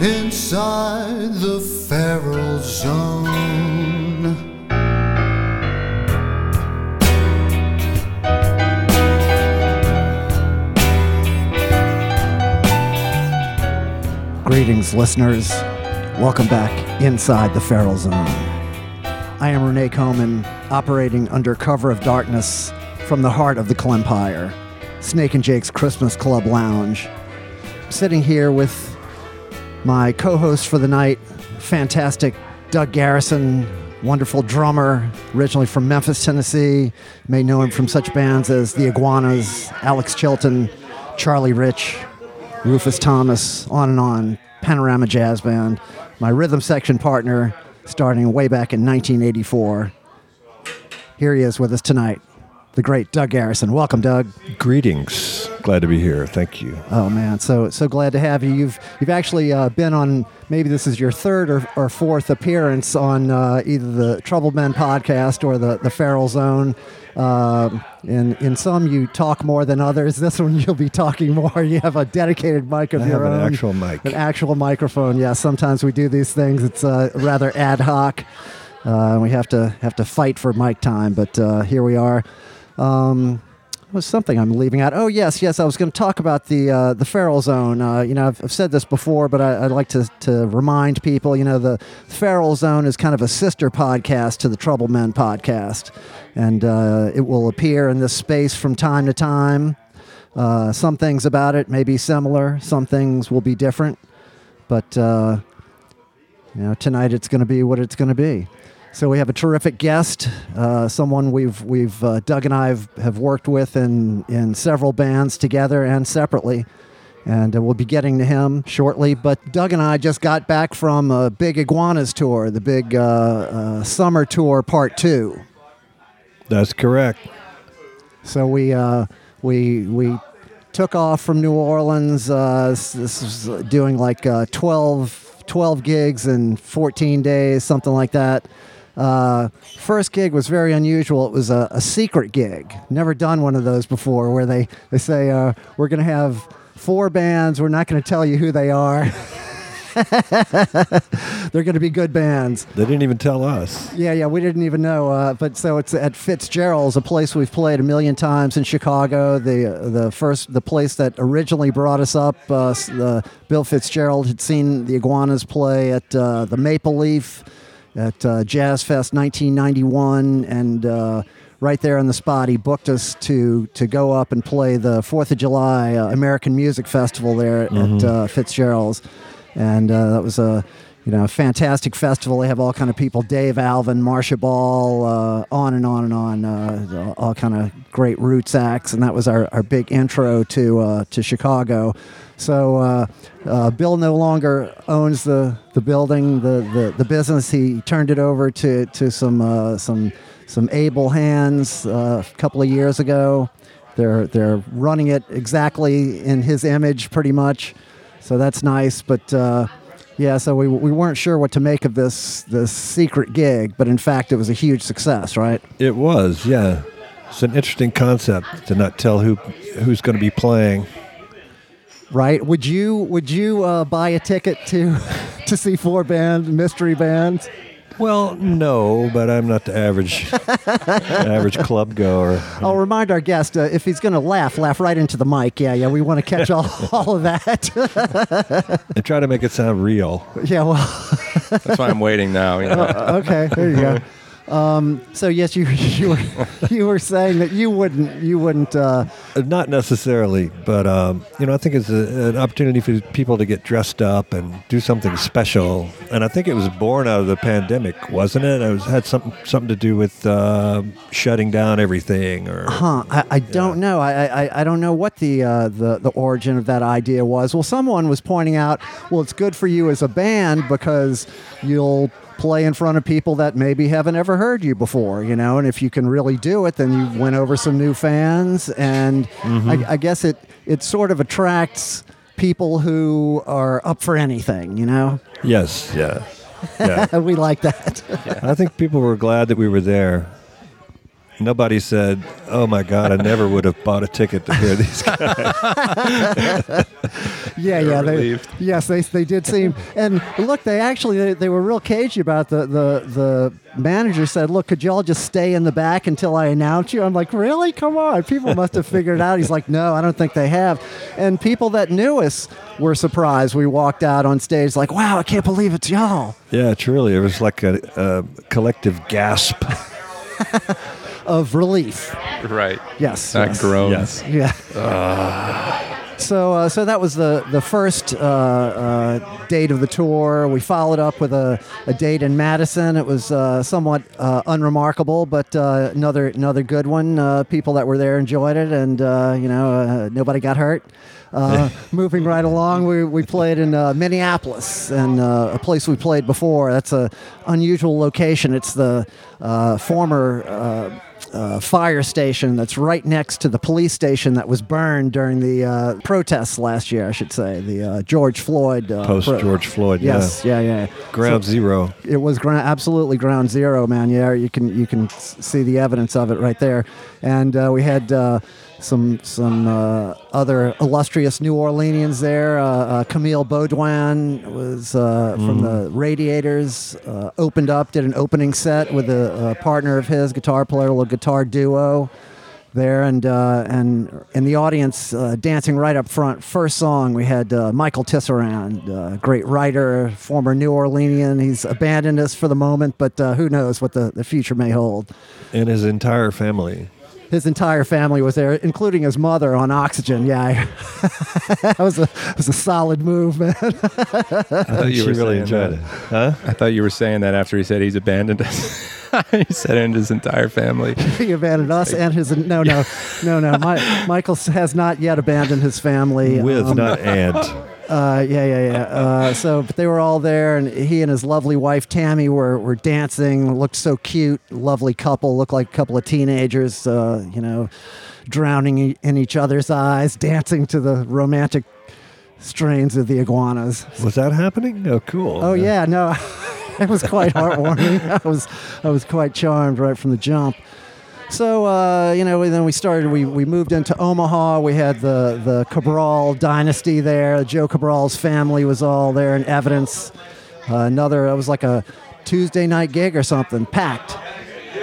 inside the feral zone. Greetings, listeners. Welcome back inside the Feral Zone. I am Renee Coman, operating under cover of darkness from the heart of the Clempire, Snake and Jake's Christmas Club Lounge. sitting here with my co host for the night, fantastic Doug Garrison, wonderful drummer, originally from Memphis, Tennessee. You may know him from such bands as The Iguanas, Alex Chilton, Charlie Rich, Rufus Thomas, on and on, Panorama Jazz Band, my rhythm section partner, starting way back in 1984. Here he is with us tonight, the great Doug Garrison. Welcome, Doug. Greetings. Glad to be here. Thank you. Oh man, so so glad to have you. You've you've actually uh, been on maybe this is your third or, or fourth appearance on uh, either the Trouble Men podcast or the the Feral Zone. Uh, in in some you talk more than others. This one you'll be talking more. You have a dedicated mic of I your have an actual mic. an actual microphone. Yeah, sometimes we do these things. It's uh, rather ad hoc. Uh, we have to have to fight for mic time, but uh, here we are. Um, was something I'm leaving out. Oh yes, yes. I was going to talk about the uh, the Feral Zone. Uh, you know, I've, I've said this before, but I, I'd like to to remind people. You know, the Feral Zone is kind of a sister podcast to the Trouble Men podcast, and uh, it will appear in this space from time to time. Uh, some things about it may be similar. Some things will be different, but uh, you know, tonight it's going to be what it's going to be. So we have a terrific guest, uh, someone we've we've uh, Doug and I have, have worked with in in several bands together and separately, and uh, we'll be getting to him shortly. But Doug and I just got back from a big iguanas tour, the big uh, uh, summer tour part two. That's correct. So we uh, we we took off from New Orleans. Uh, this, was doing like uh, 12, 12 gigs in 14 days, something like that. Uh, first gig was very unusual. It was a, a secret gig. Never done one of those before, where they they say uh, we're going to have four bands. We're not going to tell you who they are. They're going to be good bands. They didn't even tell us. Yeah, yeah, we didn't even know. Uh, but so it's at Fitzgerald's, a place we've played a million times in Chicago. The the first the place that originally brought us up. Uh, the Bill Fitzgerald had seen the Iguanas play at uh, the Maple Leaf at uh, Jazz Fest 1991, and uh, right there on the spot, he booked us to to go up and play the Fourth of July uh, American Music Festival there at uh, Fitzgerald's, and uh, that was a you know, fantastic festival. They have all kind of people: Dave Alvin, Marcia Ball, uh, on and on and on. Uh, all kind of great roots acts, and that was our, our big intro to uh, to Chicago. So uh, uh, Bill no longer owns the, the building, the, the, the business. He turned it over to to some uh, some some able hands a couple of years ago. They're they're running it exactly in his image, pretty much. So that's nice, but. Yeah, so we, we weren't sure what to make of this this secret gig, but in fact, it was a huge success, right? It was, yeah. It's an interesting concept to not tell who who's going to be playing. Right? Would you would you uh, buy a ticket to to see four band mystery bands? Well, no, but I'm not the average average club goer. I'll remind our guest uh, if he's going to laugh, laugh right into the mic. Yeah, yeah, we want to catch all, all of that. And try to make it sound real. yeah, well, That's why I'm waiting now. You know? okay, there you go. Um, so yes, you you were you were saying that you wouldn't you wouldn't. Uh, Not necessarily, but um, you know, I think it's a, an opportunity for people to get dressed up and do something special. And I think it was born out of the pandemic, wasn't it? It was had something something to do with uh, shutting down everything, or Huh? I, I don't know. I, I I don't know what the uh, the the origin of that idea was. Well, someone was pointing out. Well, it's good for you as a band because you'll play in front of people that maybe haven't ever heard you before. You know, and if you can really do it, then you win over some new fans. And mm-hmm. I, I guess it it sort of attracts people who are up for anything. You know, yes, yeah, yeah. we like that. I think people were glad that we were there. Nobody said, "Oh my God, I never would have bought a ticket to hear these guys." Yeah, yeah, they, yes, they, they did seem. And look, they actually they, they were real cagey about the, the the manager said, "Look, could y'all just stay in the back until I announce you?" I'm like, "Really? Come on!" People must have figured it out. He's like, "No, I don't think they have." And people that knew us were surprised. We walked out on stage like, "Wow, I can't believe it's y'all." yeah, truly, it was like a, a collective gasp. Of relief, Right. yes, Not yes. groans. Yes. Yeah. So, uh, so that was the the first uh, uh, date of the tour. We followed up with a, a date in Madison. It was uh, somewhat uh, unremarkable, but uh, another another good one. Uh, people that were there enjoyed it, and uh, you know uh, nobody got hurt. Uh, moving right along, we, we played in uh, Minneapolis, and uh, a place we played before. That's a unusual location. It's the uh, former. Uh, uh, fire station that's right next to the police station that was burned during the uh, protests last year, I should say, the uh, George Floyd. Uh, Post George Floyd, Yes, yeah, yeah. Ground zero. It was gra- absolutely ground zero, man. Yeah, you can you can see the evidence of it right there, and uh, we had. Some some uh, other illustrious New Orleanians there. Uh, uh, Camile Baudoin was uh, from the Radiators. Uh, opened up, did an opening set with a, a partner of his, guitar player, a little guitar duo there, and uh, and in the audience, uh, dancing right up front. First song we had uh, Michael Tisserand, uh, great writer, former New Orleanian. He's abandoned us for the moment, but uh, who knows what the, the future may hold. And his entire family. His entire family was there, including his mother on oxygen. Yeah, I- that was a that was a solid move, man. I thought you she were really saying enjoyed that. it. Huh? I thought you were saying that after he said he's abandoned us. he said and his entire family. he abandoned us and his no no no no. My, Michael has not yet abandoned his family. With, Um, not and. Uh, yeah, yeah, yeah. Uh, so, but they were all there, and he and his lovely wife Tammy were, were dancing. Looked so cute, lovely couple. Looked like a couple of teenagers. Uh, you know, drowning in each other's eyes, dancing to the romantic strains of the iguanas. Was that happening? Oh, cool. Oh yeah, no, it was quite heartwarming. I was I was quite charmed right from the jump. So uh, you know, then we started. We, we moved into Omaha. We had the the Cabral dynasty there. Joe Cabral's family was all there in evidence. Uh, another. It was like a Tuesday night gig or something, packed.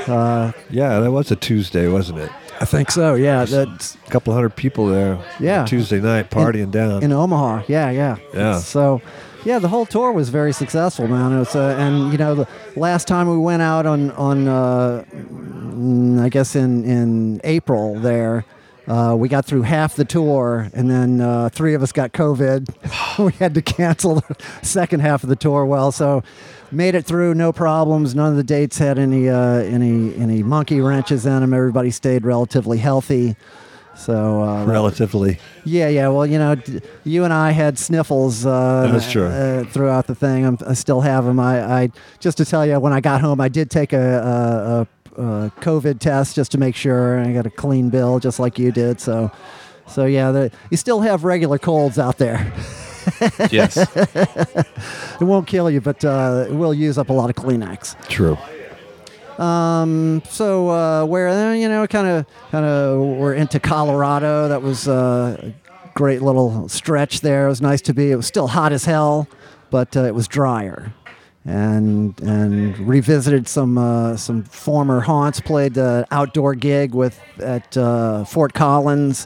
Yeah, that was a Tuesday, wasn't it? I think so. Yeah, that's A couple hundred people there. Yeah. Tuesday night partying down. in Omaha. Yeah, yeah. Yeah. So, yeah, the whole tour was very successful, man. It was, uh, and you know, the last time we went out on on, uh, mm, I guess in in April there. Uh, we got through half the tour, and then uh, three of us got COVID. we had to cancel the second half of the tour. Well, so made it through, no problems. None of the dates had any uh, any any monkey wrenches in them. Everybody stayed relatively healthy. So uh, Relatively. yeah, yeah. Well, you know, d- you and I had sniffles uh, That's true. uh, throughout the thing. I'm, I still have them. I, I just to tell you, when I got home, I did take a, a, a, a COVID test just to make sure. I got a clean bill, just like you did. So, so yeah, the, you still have regular colds out there. Yes. It won't kill you, but uh, it will use up a lot of Kleenex. True. So uh, where uh, you know, kind of, kind of, we're into Colorado. That was uh, a great little stretch there. It was nice to be. It was still hot as hell, but uh, it was drier. And and revisited some uh, some former haunts. Played the outdoor gig with at uh, Fort Collins.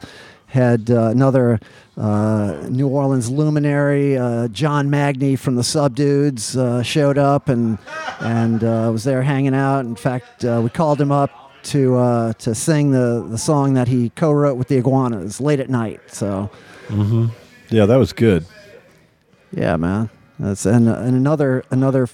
Had uh, another uh, New Orleans luminary, uh, John Magnie from the Subdudes, uh, showed up and and uh, was there hanging out. In fact, uh, we called him up to uh, to sing the, the song that he co-wrote with the Iguanas late at night. So mm-hmm. Yeah, that was good. yeah, man, that's and and another another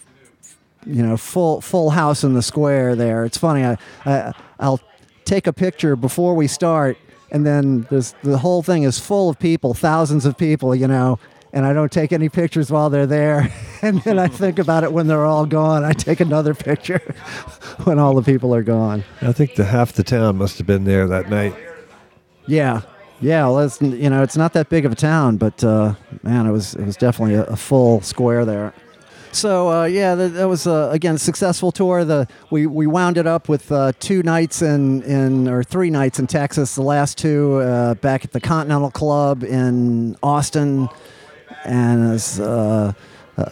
you know full full house in the square there. It's funny. I, I I'll take a picture before we start, and then there's the whole thing is full of people, thousands of people. You know. And I don't take any pictures while they're there. And then I think about it when they're all gone. I take another picture when all the people are gone. I think the half the town must have been there that night. Yeah, yeah. Well, it's, you know, it's not that big of a town, but uh, man, it was it was definitely a, a full square there. So uh, yeah, that, that was uh, again a successful tour. The we, we wound it up with uh, two nights in, in or three nights in Texas. The last two uh, back at the Continental Club in Austin, and uh,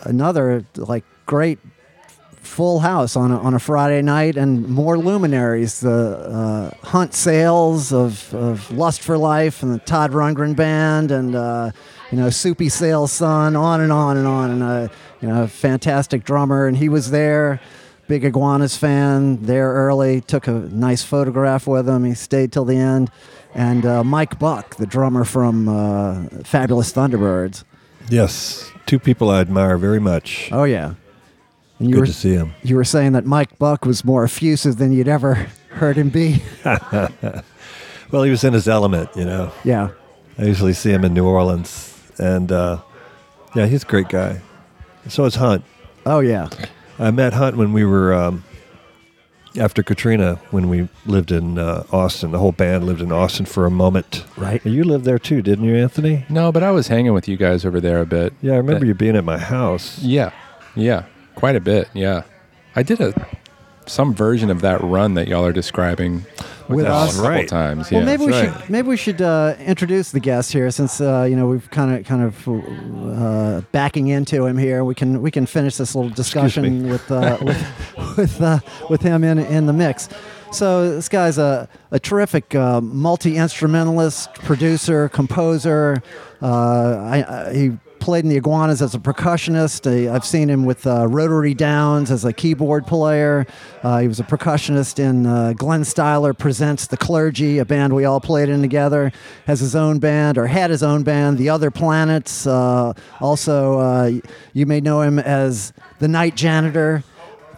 another like great full house on a, on a Friday night and more luminaries. The uh, Hunt Sales of, of Lust for Life and the Todd Rundgren Band and you know Soupy Sales Son, on and on and on. And you know, fantastic drummer, and he was there. Big Iguanas fan, there early. Took a nice photograph with him. He stayed till the end. And uh, Mike Buck, the drummer from uh, Fabulous Thunderbirds. Yes, two people I admire very much. Oh yeah. And you Good were, to see him. you were saying that Mike Buck was more effusive than you'd ever heard him be. Well, he was in his element, you know. yeah. I usually see him in New Orleans, and uh, yeah, he's a great guy. So is Hunt. Oh yeah. I met Hunt when we were um, after Katrina, when we lived in uh, Austin. The whole band lived in Austin for a moment. Right. You lived there too, didn't you, Anthony? No, but I was hanging with you guys over there a bit. Yeah, I remember That- you being at my house. Yeah, yeah, quite a bit. Yeah, I did a some version of that run that y'all are describing With us us? a couple Right. times. Well, yeah. maybe we right. should maybe we should uh, introduce the guest here, since uh, you know we've kind of kind of uh, backing into him here. We can we can finish this little discussion with uh, with with, uh, with him in in the mix. So this guy's a, a terrific uh, multi instrumentalist, producer, composer. Uh, I, I, he played in the Iguanas as a percussionist. I've seen him with uh, Rotary Downs as a keyboard player. Uh, he was a percussionist in uh, Glenn Styler Presents the Clergy, a band we all played in together. Has his own band, or had his own band, The Other Planets. Uh, also, you may know him as the Night Janitor.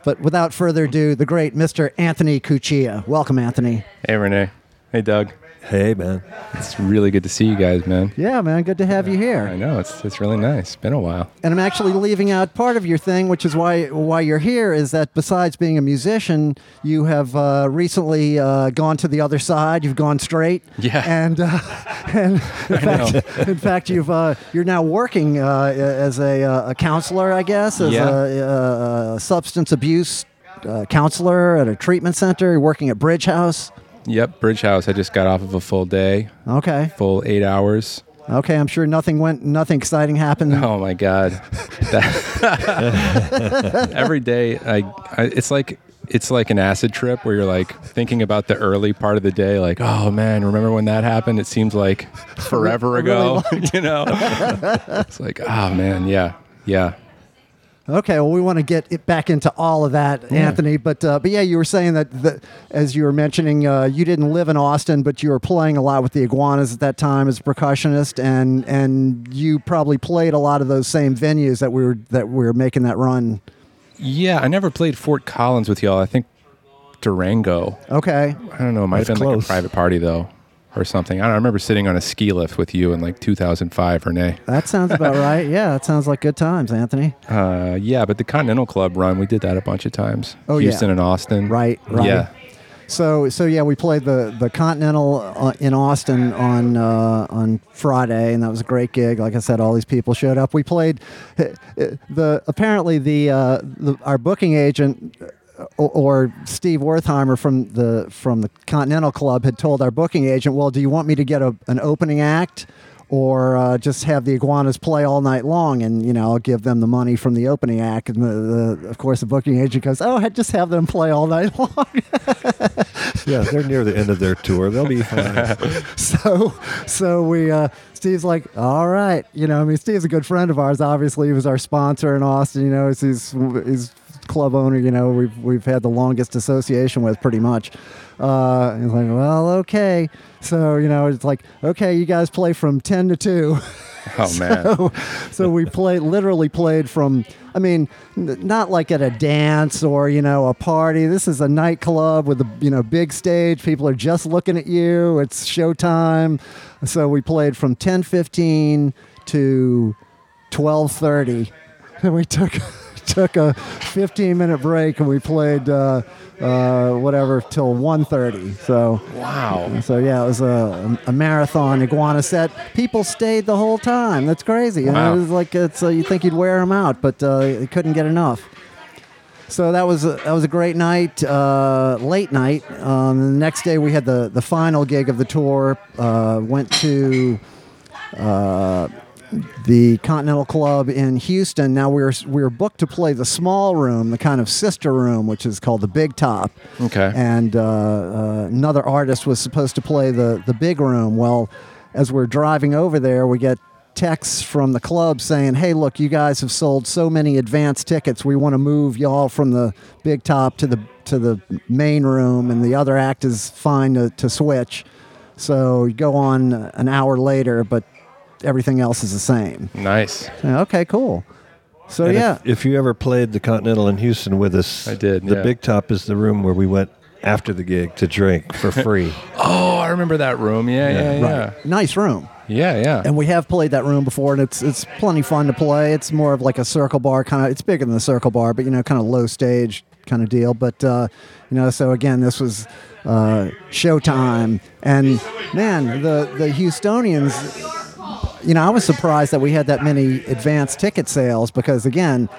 But without further ado, the great Mr. Anthony Cuccia. Welcome, Anthony. hey, Renee. Hey, Doug. Hey, man. It's really good to see you guys, man. Yeah, man, good to have you here. I know it's it's really nice. Been a while. And I'm actually leaving out part of your thing, which is why why you're here. Is that besides being a musician, you have uh, recently uh, gone to the other side. You've gone straight. Yeah. And uh, and in fact, in fact, you've uh, you're now working uh, as a, uh, a counselor, I guess, as Yeah. a, a, substance abuse uh, counselor at a treatment center. You're working at Bridge House. Yep, Bridge House. I just got off of a full day, Okay. full eight hours. Okay. I'm sure nothing went, nothing exciting happened. Oh my god, That- every day I, I, it's like it's like an acid trip where you're like thinking about the early part of the day, like, oh man, remember when that happened? It seems like forever ago, you know. it's like, oh man, yeah, yeah. Okay, well, we want to get it back into all of that, Anthony. But uh, but yeah, you were saying that the, as you were mentioning, uh, you didn't live in Austin, but you were playing a lot with the Iguanas at that time as a percussionist, and and you probably played a lot of those same venues that we were that we were making that run. Yeah, I never played Fort Collins with y'all. I think Durango. Okay, I don't know. It might have That's been like a private party though, or something. I don't. I remember sitting on a ski lift with you in like 2005, Renee. that sounds about right. Yeah, that sounds like good times, Anthony. Uh, yeah, but the Continental Club run, we did that a bunch of times. Oh, yeah. Houston and Austin. Right, right. Yeah. So so yeah, we played the the Continental uh, in Austin on uh, on Friday, and that was a great gig. Like I said, all these people showed up. We played uh, the apparently the, uh, the our booking agent. Or, or Steve Wertheimer from the from the Continental Club had told our booking agent, "Well, do you want me to get a, an opening act, or uh, just have the iguanas play all night long, and you know I'll give them the money from the opening act." And the, the, of course, the booking agent goes, "Oh, just have them play all night long." Yeah, they're near the end of their tour. They'll be fine. so so we uh steve's like all right you know i mean steve's a good friend of ours obviously he was our sponsor in austin you know he's he's, he's club owner you know we've we've had the longest association with pretty much. Uh he's like well okay. So you know it's like okay you guys play from 10 to 2 Oh man. so, so we played literally played from i mean n- not like at a dance or you know a party. This is a nightclub with a you know big stage. People are just looking at you. It's showtime. So we played from 10:15 to 12:30 and we took took a 15 minute break and we played uh, uh, whatever till 1.30. So Wow. so yeah, it was a, a marathon iguana set. People stayed the whole time. That's crazy. Wow. it was like it's uh, you think you'd wear them out, but uh, they couldn't get enough. So that was a, that was a great night, uh, late night. Um, the next day we had the the final gig of the tour. Uh, went to uh, the Continental Club in Houston. Now we're we were booked to play the small room, the kind of sister room, which is called the Big Top. Okay. And uh, uh, another artist was supposed to play the the big room. Well, as we're driving over there, we get texts from the club saying, "Hey, look, you guys have sold so many advance tickets. We want to move y'all from the Big Top to the to the main room, and the other act is fine to, to switch." So you go on an hour later, but everything else is the same. Nice. Yeah, Okay, cool. So And yeah, If, if you ever played the Continental in Houston with us, I did, The yeah. Big Top is the room where we went after the gig to drink for free. Oh, I remember that room. Yeah, yeah, yeah. right. nice room. Yeah, yeah. And we have played that room before, and it's it's plenty fun to play. It's more of like a circle bar kind of. It's bigger than the circle bar, but you know, kind of low stage kind of deal. But uh, you know, so again, this was uh, showtime, and man, the the Houstonians. You know, I was surprised that we had that many advance ticket sales because again.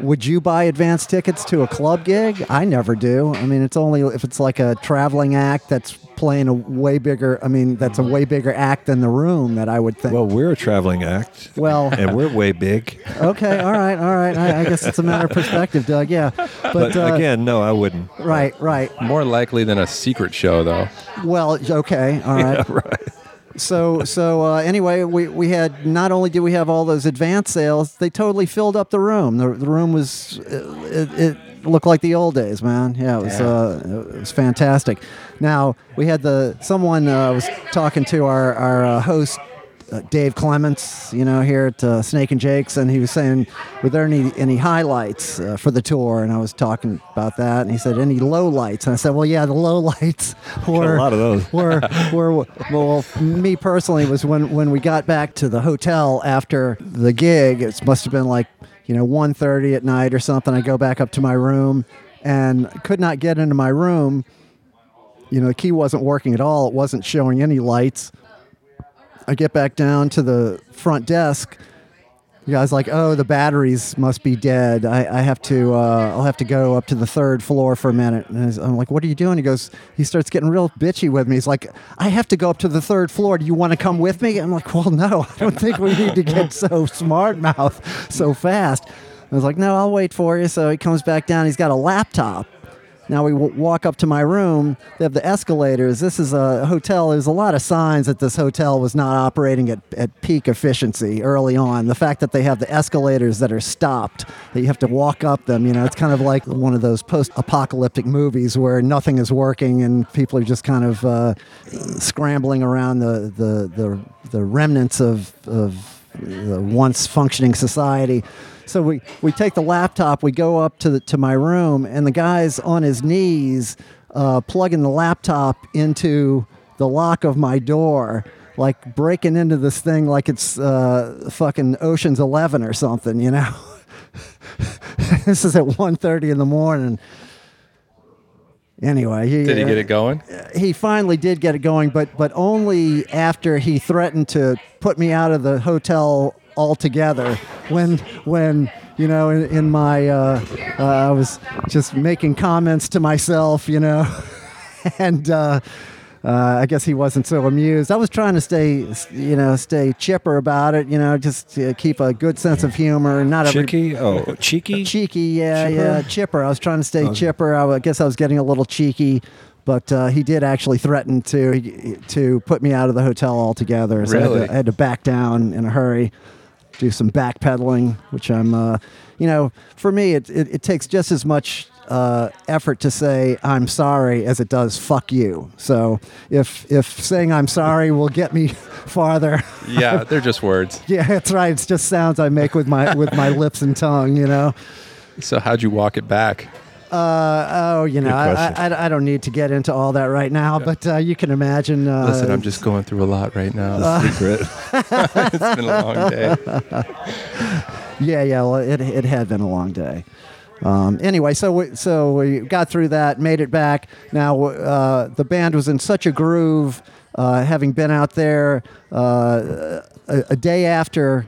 Would you buy advance tickets to a club gig? I never do. I mean, it's only if it's like a traveling act that's playing a way bigger. I mean, that's a way bigger act than the room that I would think. well, we're a traveling act, Well, and we're way big. okay, all right, all right. I, I guess it's a matter of perspective, Doug. Yeah, but, But uh, again, no, I wouldn't. right, right. More likely than a secret show, though. Well, okay, all right. right. So, so uh, anyway, we, we had not only did we have all those advance sales, they totally filled up the room. The, the room was it, it looked like the old days, man. Yeah, it was uh, it was fantastic. Now we had the someone uh, was talking to our our uh, host. Uh, Dave Clements, you know, here at uh, Snake and Jake's, and he was saying, "Were there any any highlights uh, for the tour?" And I was talking about that, and he said, "Any low lights?" And I said, "Well, yeah, the low lights were a lot of those. were were well me personally was when when we got back to the hotel after the gig it must have been like you know 1.30 at night or something i go back up to my room and could not get into my room you know the key wasn't working at all it wasn't showing any lights i get back down to the front desk you guys like, oh, the batteries must be dead. I, I have to, uh, I'll have to go up to the third floor for a minute. And I'm like, what are you doing? He goes, he starts getting real bitchy with me. He's like, I have to go up to the third floor. Do you want to come with me? I'm like, well, no, I don't think we need to get so smart mouth so fast. I was like, no, I'll wait for you. So he comes back down. He's got a laptop. Now we walk up to my room. They have the escalators. This is a hotel. There's a lot of signs that this hotel was not operating at, at peak efficiency early on. The fact that they have the escalators that are stopped, that you have to walk up them, you know, it's kind of like one of those post apocalyptic movies where nothing is working and people are just kind of uh, scrambling around the, the, the, the remnants of, of the once functioning society. So we, we take the laptop, we go up to the, to my room, and the guy's on his knees, uh, plugging the laptop into the lock of my door, like breaking into this thing like it's uh, fucking Ocean's Eleven or something, you know. this is at 1.30 in the morning. Anyway, he, Did he uh, get it going? he finally did get it going, but but only after he threatened to put me out of the hotel altogether. When when you know in, in my uh, uh, I was just making comments to myself, you know, and. Uh, uh, I guess he wasn't so amused. I was trying to stay, you know, stay chipper about it. You know, just to keep a good sense of humor and not every, Oh, cheeky? cheeky, yeah, Chipper? yeah, chipper. I was trying to stay chipper. I guess I was getting a little cheeky, but uh, he did actually threaten to to put me out of the hotel altogether. So I, had to, I had to back down in a hurry, do some backpedaling, which I'm, uh, you know, for me, it, it, it takes just as much. Uh, effort to say I'm sorry as it does fuck you. So if if saying I'm sorry will get me farther, Yeah, they're just words. yeah, that's right. It's just sounds I make with my with my lips and tongue, you know. So how'd you walk it back? Uh, oh, you know, I. I, I don't need to get into all that right now, but uh, you can imagine. Uh, Listen, I'm just going through a lot right now. Secret. it's been a long day. Yeah, yeah. Well, it it had been a long day. Um, anyway, so we, so we got through that, made it back. Now uh, the band was in such a groove, uh, having been out there uh, a, a day after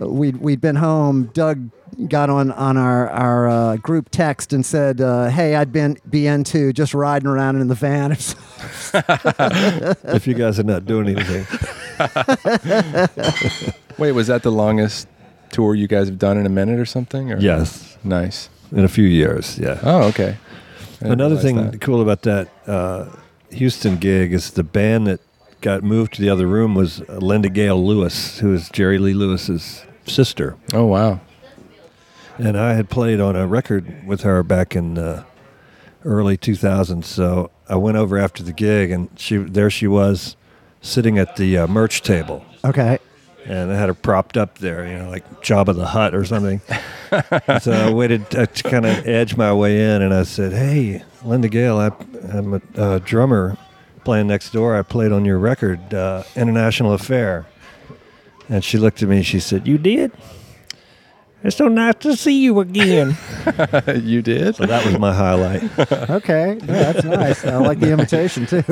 uh, we'd we'd been home. Doug got on on our our uh, group text and said, uh, "Hey, I'd been be into just riding around in the van." if you guys are not doing anything. Wait, was that the longest tour you guys have done in a minute or something? Or? Yes, Nice. in a few years. Yeah. Oh, okay. Another thing that. cool about that uh, Houston gig is the band that got moved to the other room was Linda Gail Lewis, who is Jerry Lee Lewis's sister, Oh, wow. And I had played on a record with her back in uh, early 2000s. So I went over after the gig, and she there she was sitting at the uh, merch table. okay. and I had her propped up there, you know, like Jabba the Hutt or something. so I waited to, to kind of edge my way in, and I said, "Hey, Linda Gail, I, I'm a uh, drummer playing next door. I played on your record, uh, International Affair." And she looked at me. and She said, "You did? It's so nice to see you again." you did? so that was my highlight. Okay. Yeah, that's nice. I like the invitation too.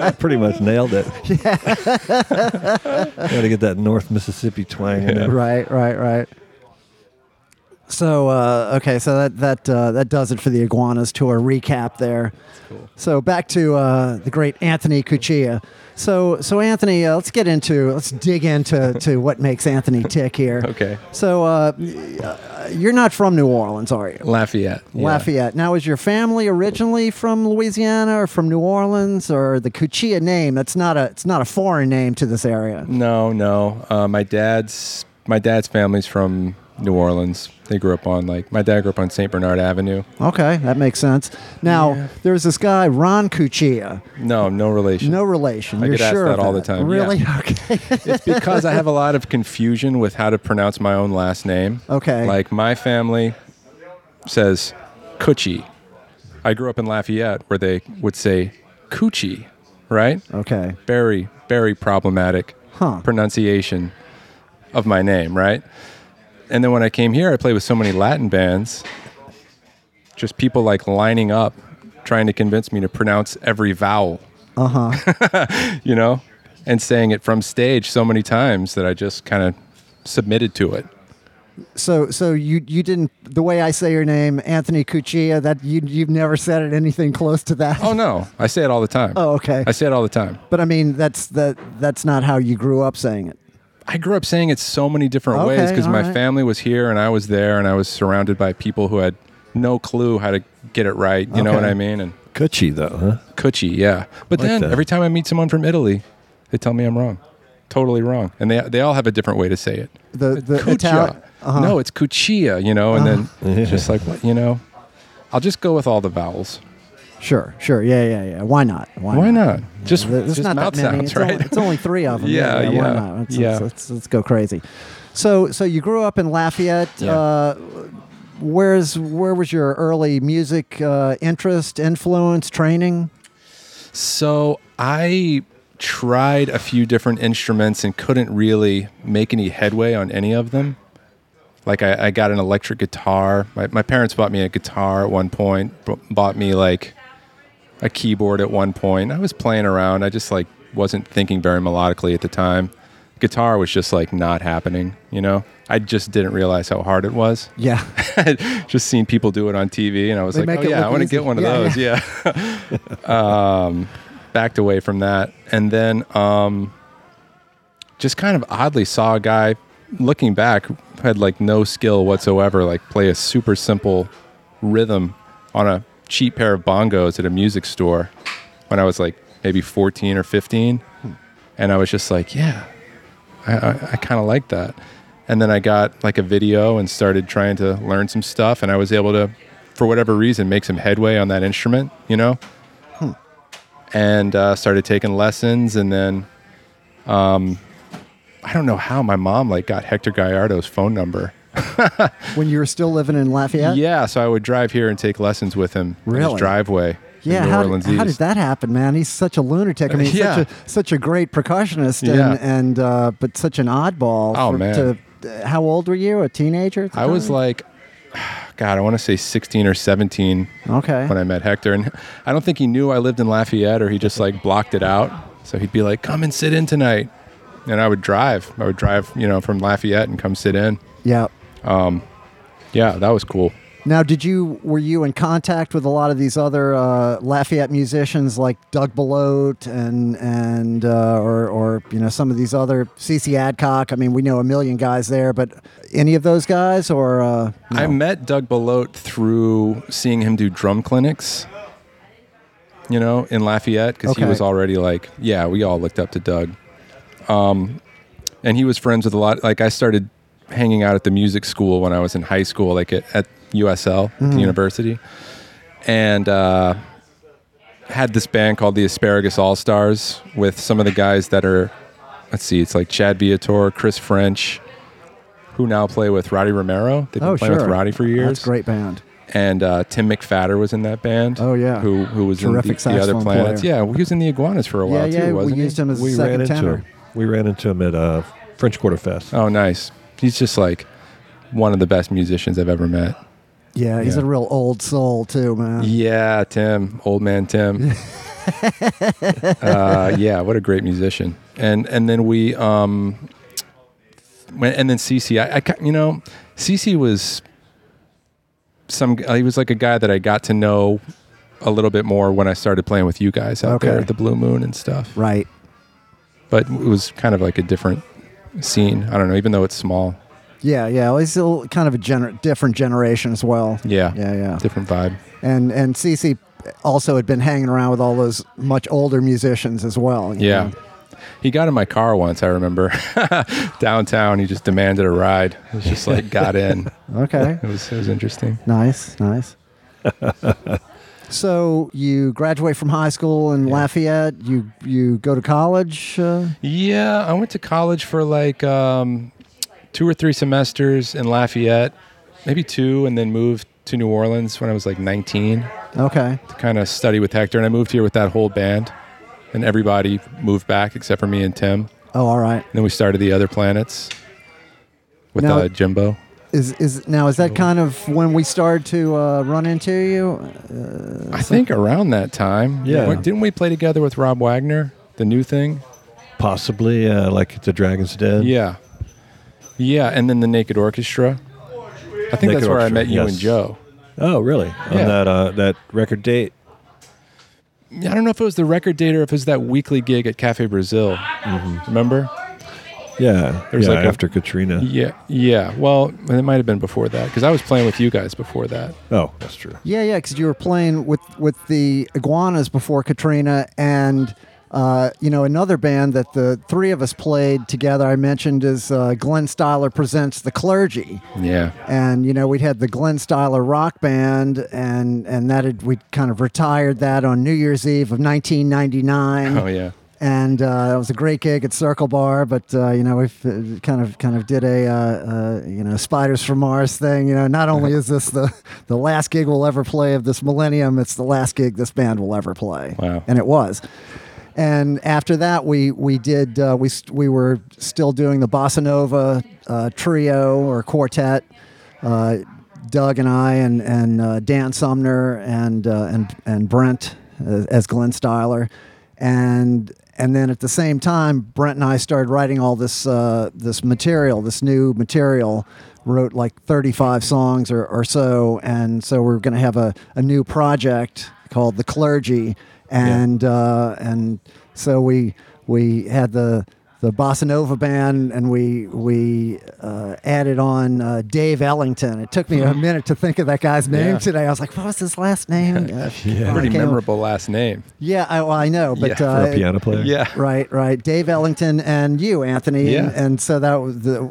I pretty much nailed it. Yeah. Got to get that North Mississippi twang in there. right, right, right. So uh, okay, so that that uh, that does it for the iguanas tour recap there. Cool. So back to uh, the great Anthony Cuccia. So so Anthony, uh, let's get into let's dig into to what makes Anthony tick here. Okay. So uh, you're not from New Orleans, are you? Lafayette. yeah. Lafayette. Now, is your family originally from Louisiana or from New Orleans or the Cuccia name? That's not a it's not a foreign name to this area. No, no. Uh, my dad's my dad's family's from New Orleans. They grew up on like my dad grew up on St. Bernard Avenue. Okay, that makes sense. Now, Yeah. there's this guy Ron Cuccia. No, no relation. No relation. I You're get asked sure that of all the time, Really? yeah. Okay. it's because I have a lot of confusion with how to pronounce my own last name. Okay. Like my family says Cucci. I grew up in Lafayette where they would say Coochie, right? okay. Very, very problematic Huh. pronunciation of my name, right? And then when I came here, I played with so many Latin bands, just people like lining up trying to convince me to pronounce every vowel, Uh huh. you know, and saying it from stage so many times that I just kind of submitted to it. so so you you didn't the way I say your name, Anthony Cuccia. That you you've never said it anything close to that. Oh no, I say it all the time. Oh, okay. I say it all the time. But I mean, that's that that's not how you grew up saying it. I grew up saying it so many different Okay, ways because my right. family was here and I was there and I was surrounded by people who had no clue how to get it right. You know what I mean? And Coochie, though, huh? Cucci, yeah. But Like then that. every time I meet someone from Italy, they tell me I'm wrong, totally wrong, and they they all have a different way to say it. The the Cuccia. Italian. Uh-huh. No, it's Cuccia, you know, and then Yeah. just like what, you know, I'll just go with all the vowels. Sure, sure. Yeah, yeah, yeah. Why not? Why not? Just, There's just not that many. sounds, it's, right? only, it's only three of them. Yeah, Why yeah, not? Let's, yeah. Let's, let's, let's go crazy. So, so you grew up in Lafayette. Yeah. Uh, where's where was your early music uh, interest, influence, training? So I tried a few different instruments and couldn't really make any headway on any of them. Like I, I got an electric guitar. My, my parents bought me a guitar at one point. b- Bought me like a keyboard at one point. I was playing around. I just like wasn't thinking very melodically at the time. Guitar was just like not happening. You know, I just didn't realize how hard it was. Yeah, just seen people do it on TV, and I was They like, "Oh yeah, I want to get one of Yeah, those." Yeah. um, backed away from that, and then um, just kind of oddly saw a guy looking back had like no skill whatsoever, like play a super simple rhythm on a cheap pair of bongos at a music store when I was like maybe 14 or 15, and I was just like, "Yeah, I, I, I kind of like that. And then I got like a video and started trying to learn some stuff, and I was able to, for whatever reason, make some headway on that instrument, you know. And uh, started taking lessons, and then, um, I don't know how my mom like got Hector Gallardo's phone number. when you were still living in Lafayette. Yeah, so I would drive here and take lessons with him in Really? his driveway. Yeah, New how, Orleans did, how did that happen, man? He's such a lunatic. I mean, he's Yeah. such a such a great percussionist, and, Yeah. and uh, but such an oddball Oh, for- man. to uh, how old were you? A teenager? I was like, God, I want to say 16 or 17 okay. when I met Hector, and I don't think he knew I lived in Lafayette, or he just like blocked it out. So he'd be like, "Come and sit in tonight," and I would drive. I would drive, you know, from Lafayette and come sit in. yeah. Yeah, that was cool. Now, did you were you in contact with a lot of these other uh, Lafayette musicians like Doug Belote and and uh, or or you know some of these other CC Adcock? I mean, we know a million guys there, but any of those guys or uh, I met Doug Belote through seeing him do drum clinics. You know, in Lafayette, because he was already like, yeah, we all looked up to Doug. Um, and he was friends with a lot. Like I started hanging out at the music school when I was in high school, like at, at USL, the university, and uh, had this band called the Asparagus All Stars with some of the guys that are, let's see, it's like Chad Viator, Chris French, who now play with Roddy Romero. They've been oh playing sure, with Roddy for years That's a great band. and uh, Tim McFatter was in that band. Oh, yeah. who who was Terrific in the, the other planets? player. Yeah, he was in the Iguanas for a while yeah, too, wasn't we he? used him as a we ran second into tenor. him. We ran into him at uh, French Quarter Fest. Oh, nice. He's just like one of the best musicians I've ever met. Yeah, he's Yeah. a real old soul too, man. Yeah, Tim, old man Tim. uh, yeah, what a great musician. And and then we um, and then CC. I, I you know, CC was some. He was like a guy that I got to know a little bit more when I started playing with you guys out there at the Blue Moon and stuff. Right. But it was kind of like a different scene. I don't know, even though it's small. Yeah, yeah. Well, he's still kind of a gener- different generation as well. Yeah, Yeah, yeah. different vibe. And and CC also had been hanging around with all those much older musicians as well. you Yeah. know. He got in my car once, I remember. Downtown, he just demanded a ride. It was just like got in. Okay. It was it was interesting. nice, nice. so you graduate from high school in Lafayette. You you go to college. Uh, Yeah, I went to college for like um, two or three semesters in Lafayette, maybe two, and then moved to New Orleans when I was like 19 okay. to kind of study with Hector. And I moved here with that whole band, and everybody moved back except for me and Tim. Oh, all right. And then we started the other planets with Now- uh, Jimbo. Is is now is that kind of when we started to uh, run into you? I think around that time. Yeah. What- Didn't we play together with Rob Wagner, the new thing? Possibly, uh, like the Dragon's Den. Yeah. Yeah, and then the Naked Orchestra. I think Naked that's where I met you yes. and Joe. Oh, really? Yeah. On that uh, that record date. I don't know if it was the record date or if it was that weekly gig at Cafe Brazil. Mm-hmm. Remember? Yeah. There was yeah, like a- after Katrina. Yeah. Yeah. Well, it might have been before that because I was playing with you guys before that. Oh, that's true. Yeah, yeah, because you were playing with with the Iguanas before Katrina, and uh, you know another band that the three of us played together. I mentioned is uh, Glenn Styler presents the Clergy, Yeah. and you know we'd had the Glenn Styler rock band, and and that had we kind of retired that on New Year's Eve of 1999 Oh, yeah. And uh, it was a great gig at Circle Bar. But uh, you know, we have kind of kind of did a uh, uh, you know Spiders from Mars thing. You know, not only is this the the last gig we'll ever play of this millennium, it's the last gig this band will ever play. Wow. And it was. And after that, we we did uh, we we were still doing the bossa nova uh, trio or quartet. Uh, Doug and I and and uh, Dan Sumner and uh, and and Brent uh, as Glenn Styler, and and then at the same time, Brent and I started writing all this uh, this material, this new material. Wrote like 35 songs or, or so, and so we're going to have a, a new project called The Clergy, and uh, and so we we had the the bossa nova band, and we we uh, added on uh, Dave Ellington. It took me a minute to think of that guy's name Yeah. today. I was like, what was his last name? Uh, Yeah. Pretty came- memorable last name. Yeah, I, well, I know, but Yeah, For uh, a piano player. Yeah. Right, right. Dave Ellington and you, Anthony. Yeah. And, and so that was the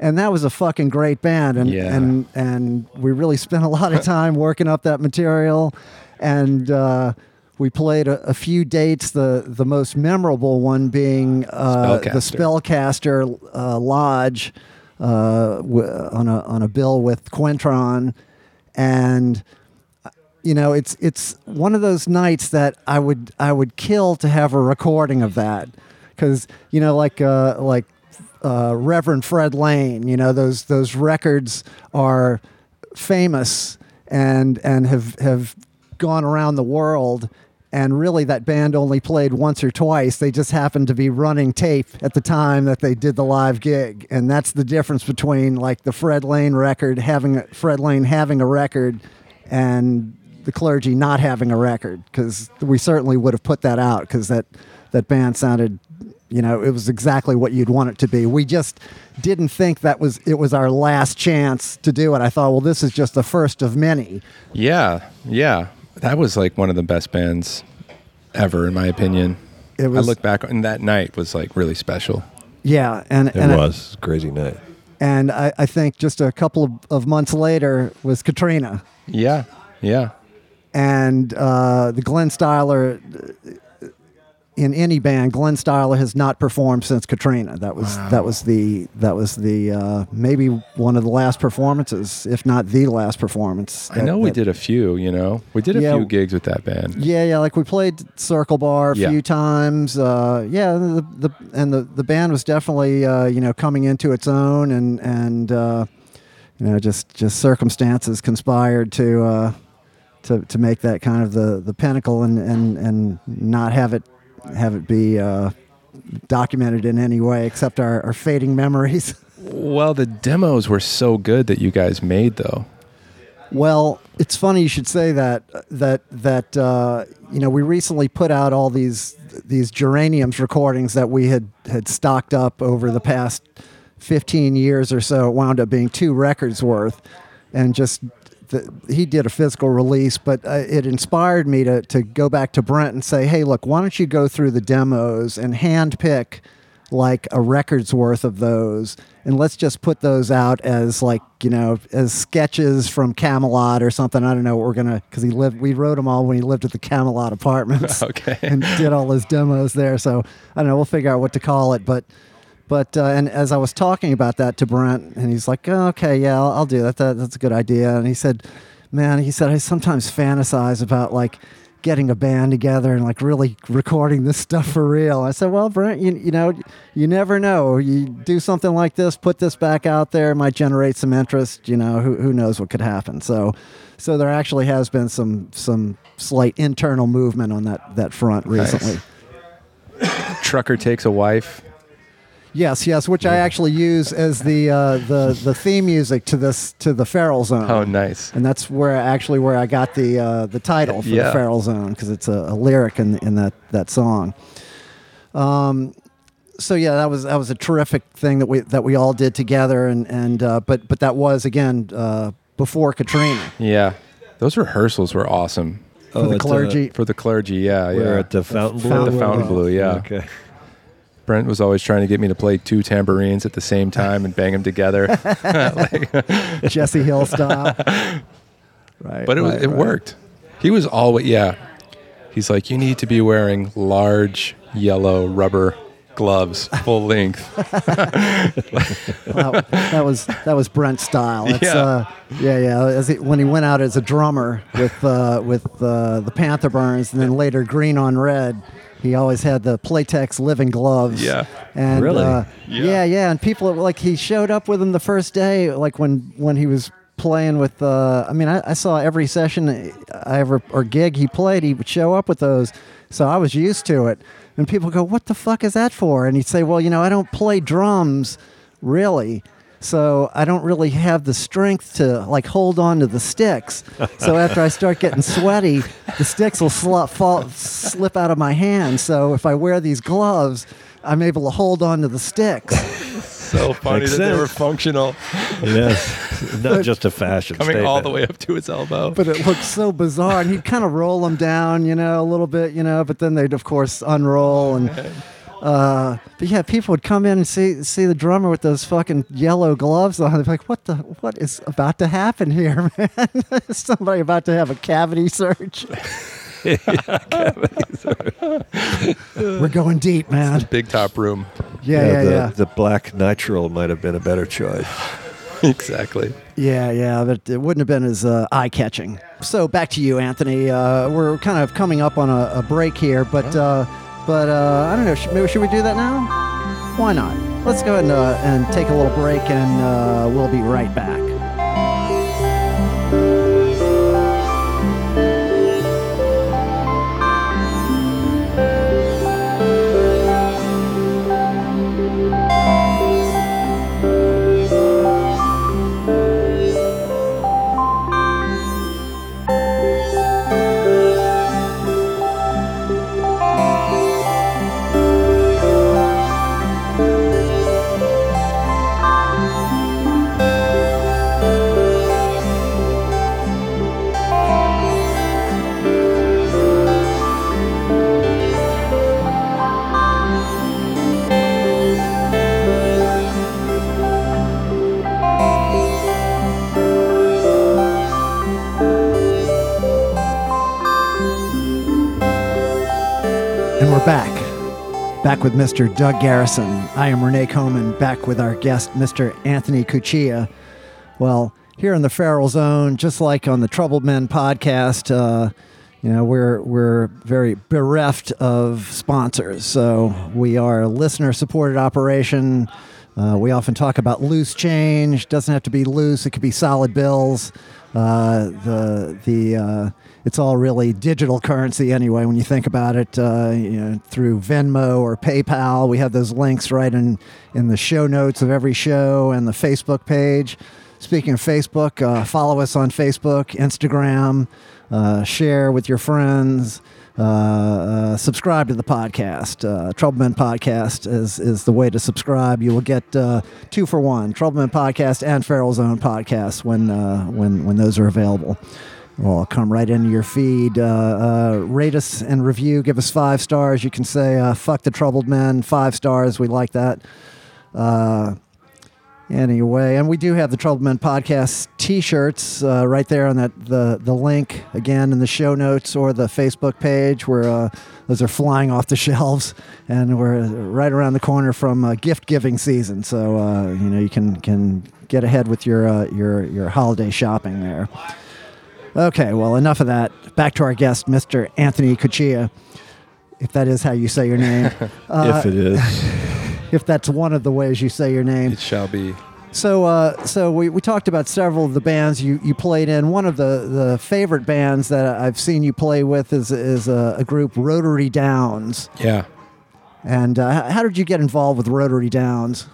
and that was a fucking great band and Yeah. and and we really spent a lot of time working up that material and uh we played a, a few dates. The the most memorable one being uh, the Spellcaster uh, Lodge uh, w- on a on a bill with Quintron, and you know it's it's one of those nights that I would I would kill to have a recording of that because you know like uh, like uh, Reverend Fred Lane. You know, those those records are famous and and have have gone around the world. And really, that band only played once or twice. They just happened to be running tape at the time that they did the live gig, and that's the difference between like the Fred Lane record having Fred Lane having a record, and the clergy not having a record. Because we certainly would have put that out because that that band sounded you know it was exactly what you'd want it to be we just didn't think that was it was our last chance to do it i thought well this is just the first of many Yeah, yeah. That was like one of the best bands ever, in my opinion. It was- I look back and that night was like really special. yeah and It and was a crazy night. and I, I think just a couple of, of months later was katrina Yeah, yeah. and uh, the Glenn Styler in any band, Glenn Styler has not performed since Katrina. That was that was the that was the uh, maybe one of the last performances, if not the last performance. I know we that- did a few, you know. We did a Yeah. few gigs with that band. Yeah, yeah, like we played Circle Bar a Yeah. few times. Uh, yeah, the, the and the, the band was definitely uh, you know coming into its own, and and uh, you know just just circumstances conspired to uh, to to make that kind of the the pinnacle, and and and not have it have it be uh, documented in any way except our, our fading memories. Well, the demos were so good that you guys made though. Well, it's funny you should say that. That that uh, you know we recently put out all these these geraniums recordings that we had had stocked up over the past fifteen years or so. It wound up being two records worth, and just the, he did a physical release. But uh, it inspired me to to go back to Brent and say, hey, look, why don't you go through the demos and hand pick like a record's worth of those and let's just put those out as like you know as sketches from camelot or something i don't know what we're gonna because he lived we wrote them all when he lived at the camelot apartments Okay. and did all his demos there so i don't know we'll figure out what to call it but but uh, and as i was talking about that to brent and he's like oh, okay yeah I'll, I'll do that. that that's a good idea and he said man he said i sometimes fantasize about like getting a band together and like really recording this stuff for real. I said, well, Brent, you, you know, you never know. You do something like this, put this back out there, it might generate some interest. You know, who, who knows what could happen. So, so there actually has been some some slight internal movement on that that front recently. Trucker takes a wife. Yes, yes, which I actually use as the uh, the the theme music to this to the Feral Zone. Oh, nice. and that's where actually where I got the uh, the title for the Yeah. Feral Zone because it's a, a lyric in in that that song. Um, so yeah, that was that was a terrific thing that we that we all did together, and and uh, but but that was again uh, before Katrina Yeah. Those rehearsals were awesome. for the at, uh, clergy. For the clergy, yeah, We're yeah. at the Fontainebleau. The Fontainebleau, yeah. Okay. Brent was always trying to get me to play two tambourines at the same time and bang them together. Jesse Hill style. Right, but it, was, right, it right. worked. He was always yeah. He's like, you need to be wearing large yellow rubber gloves, full length. Well, that was that was Brent style. That's, Yeah. uh, yeah, yeah. As he, when he went out as a drummer with uh, with uh, the Panther Burns, and then later Green on Red, he always had the Playtex living gloves. Yeah. and Really? uh, Yeah. yeah, yeah. And people like he showed up with them the first day, like when when he was playing with. Uh, I mean, I, I saw every session I ever or gig he played. He would show up with those, so I was used to it. And people go, "What the fuck is that for?" And he'd say, "Well, you know, I don't play drums, really." So I don't really have the strength to like hold on to the sticks. So after I start getting sweaty, the sticks will sl- fall, slip out of my hand. So if I wear these gloves, I'm able to hold on to the sticks. So funny Makes that they were functional, Yes. Not just a fashion coming all the way up to his elbow. But it looked so bizarre, and he'd kind of roll them down, you know, a little bit, you know. But then they'd of course unroll, and uh, but yeah, people would come in and see see the drummer with those fucking yellow gloves on. They'd be like, "What the? What is about to happen here, man? Is somebody about to have a cavity search?" We're going deep, man. Big top room. Yeah, yeah, the, yeah, the black nitrile might have been a better choice. exactly. yeah, yeah. But it wouldn't have been as uh, eye catching. So back to you, Anthony. Uh, we're kind of coming up on a, a break here, but uh, but uh, I don't know. Sh- maybe should we do that now? Why not? let's go ahead and, uh, and take a little break, and uh, we'll be right back. We're back. Back with Mr. Doug Garrison. I am Rene Coman, back with our guest, Mr. Anthony Cuccia. Well, here in the Feral Zone, just like on the Troubled Men podcast, uh, you know, we're we're very bereft of sponsors. So we are a listener-supported operation. Uh, we often talk about loose change. Doesn't have to be loose; it could be solid bills. Uh, the the uh, it's all really digital currency anyway. When you think about it, uh, you know, through Venmo or PayPal, we have those links right in in the show notes of every show and the Facebook page. Speaking of Facebook, uh, follow us on Facebook, Instagram, uh, share with your friends. Uh, uh, subscribe to the podcast. Uh, Troubleman Podcast is, is the way to subscribe. You will get uh, two for one: Troubleman Podcast and Feral Zone Podcast when uh, when when those are available. Well, come right into your feed. Uh, uh, rate us and review. Give us five stars. You can say uh, "fuck the troubled men." Five stars. We like that. Uh, anyway, and we do have the Troubled Men podcast T-shirts uh, right there on that the the link again in the show notes or the Facebook page where uh, those are flying off the shelves, and we're right around the corner from uh, gift giving season. So uh, you know you can can get ahead with your uh, your your holiday shopping there. Okay, well enough of that. Back to our guest, Mr. Anthony Cuccia. If that is how you say your name, uh, if it is. if that's one of the ways you say your name. It shall be. So, uh, so we, we talked about several of the bands you, you played in. One of the, the favorite bands that I've seen you play with is is a, a group Rotary Downs. Yeah. And uh, how did you get involved with Rotary Downs?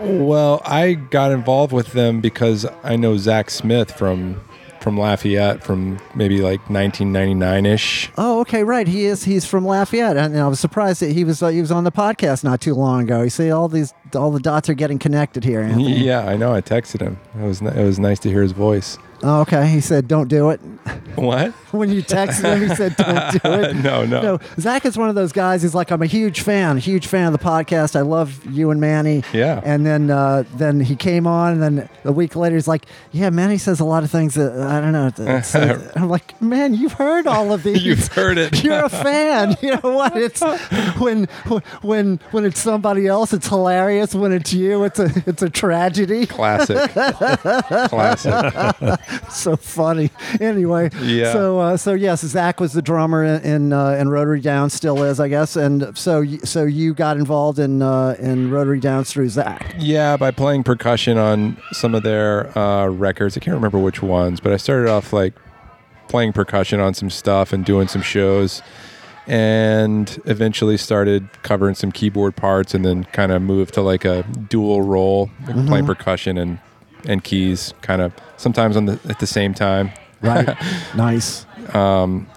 Well, I got involved with them because I know Zach Smith from from Lafayette from maybe like 1999 ish. Oh, okay, right. He is. He's from Lafayette, and I was surprised that he was uh, he was on the podcast not too long ago. You see, all these all the dots are getting connected here. Anthony. Yeah, I know. I texted him. It was it was nice to hear his voice. Oh, okay. He said, "Don't do it." What? when you texted him, he said, "Don't do it." No, no. No, Zach is one of those guys. He's like, I'm a huge fan, a huge fan of the podcast. I love you and Manny. Yeah. And then, uh, then he came on, and then a week later, he's like, Yeah, Manny says a lot of things that I don't know. It's- I'm like, Man, you've heard all of these. You've heard it. You're a fan. You know what? It's when when when it's somebody else, it's hilarious. When it's you, it's a it's a tragedy. Classic. Classic. so funny. Anyway, Yeah. So uh, so yes, Zach was the drummer in in, uh, in Rotary Down, still is, I guess. And so so you got involved in uh, in Rotary Downs through Zach. Yeah, by playing percussion on some of their uh, records. I can't remember which ones, but I started off like playing percussion on some stuff and doing some shows, and eventually started covering some keyboard parts, and then kind of moved to like a dual role, like playing percussion and and keys, kind of sometimes on the at the same time. Right. nice.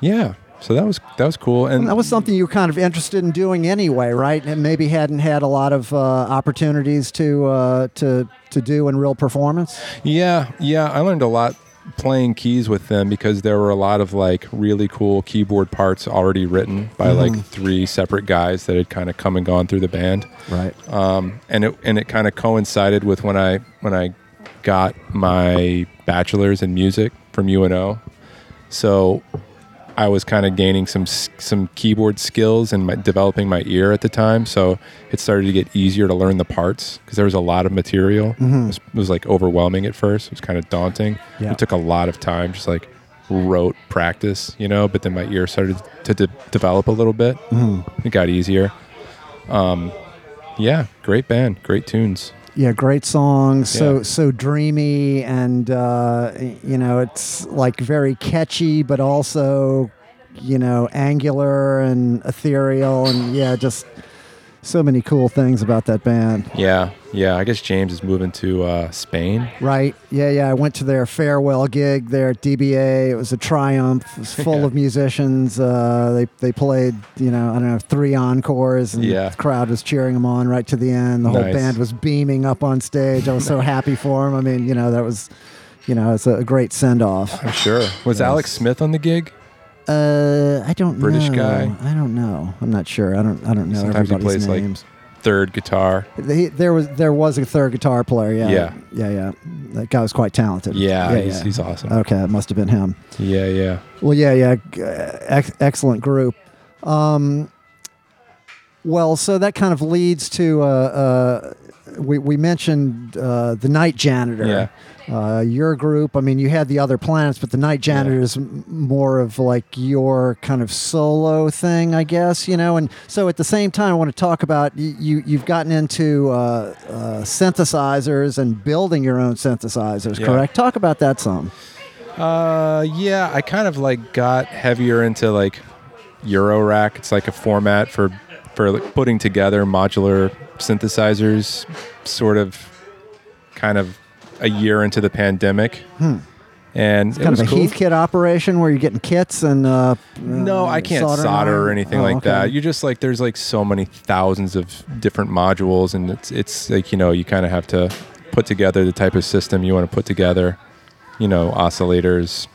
Yeah, so that was that was cool, and That was something you were kind of interested in doing anyway, right? And maybe hadn't had a lot of uh, opportunities to uh, to to do in real performance. Yeah, yeah, I learned a lot playing keys with them because there were a lot of like really cool keyboard parts already written by like three separate guys that had kind of come and gone through the band. Right. Um, and it and it kind of coincided with when I when I got my bachelor's in music from UNO. So I was kind of gaining some some keyboard skills and my, developing my ear at the time. So it started to get easier to learn the parts because there was a lot of material. It, was, it was like overwhelming at first. It was kind of daunting. Yeah. It took a lot of time, just like rote practice, you know. But then my ear started to de- develop a little bit. It got easier. Um, yeah, great band, great tunes. Yeah, great song. So Yeah. so dreamy, and uh, you know, it's like very catchy, but also, you know, angular and ethereal, and yeah, just so many cool things about that band. Yeah, yeah. I guess James is moving to uh, Spain. Right? Yeah, yeah. I went to their farewell gig there at DBA. It was a triumph. It was full Yeah. of musicians. Uh, they they played, you know, I don't know, three encores, and Yeah. the crowd was cheering them on right to the end. The whole Nice. band was beaming up on stage. I was so happy for them. I mean, you know, that was, you know, it's a great send off. I'm sure. Was Alex Smith on the gig? Uh, I don't British know. guy? I don't know. I'm not sure. I don't. I don't know Sometimes he everybody's plays, like, names. Third guitar. He- there was there was a third guitar player. Yeah. Yeah. Yeah. Yeah. That guy was quite talented. Yeah, he's, he's awesome. Okay, it must have been him. yeah, yeah. Well, yeah, yeah, g- ex- excellent group. Um, well, so that kind of leads to uh, uh, we we mentioned uh, the night janitor. Yeah. Uh, your group. I mean, you had the other planets, but the night janitor is m- more of like your kind of solo thing, I guess. You know, and so at the same time, I want to talk about you. You've gotten into uh, uh, synthesizers and building your own synthesizers, Yeah. correct? Talk about that some. Uh, yeah, I kind of like got heavier into like Eurorack. It's like a format for for like, putting together modular synthesizers. Sort of, kind of, a year into the pandemic, and it kind of a cool. Heathkit operation where you're getting kits and uh, No, uh, I can't soldering solder or anything Oh, like okay. that. You just like there's like so many thousands of different modules, and it's it's like you know you kind of have to put together the type of system you want to put together. You know, oscillators,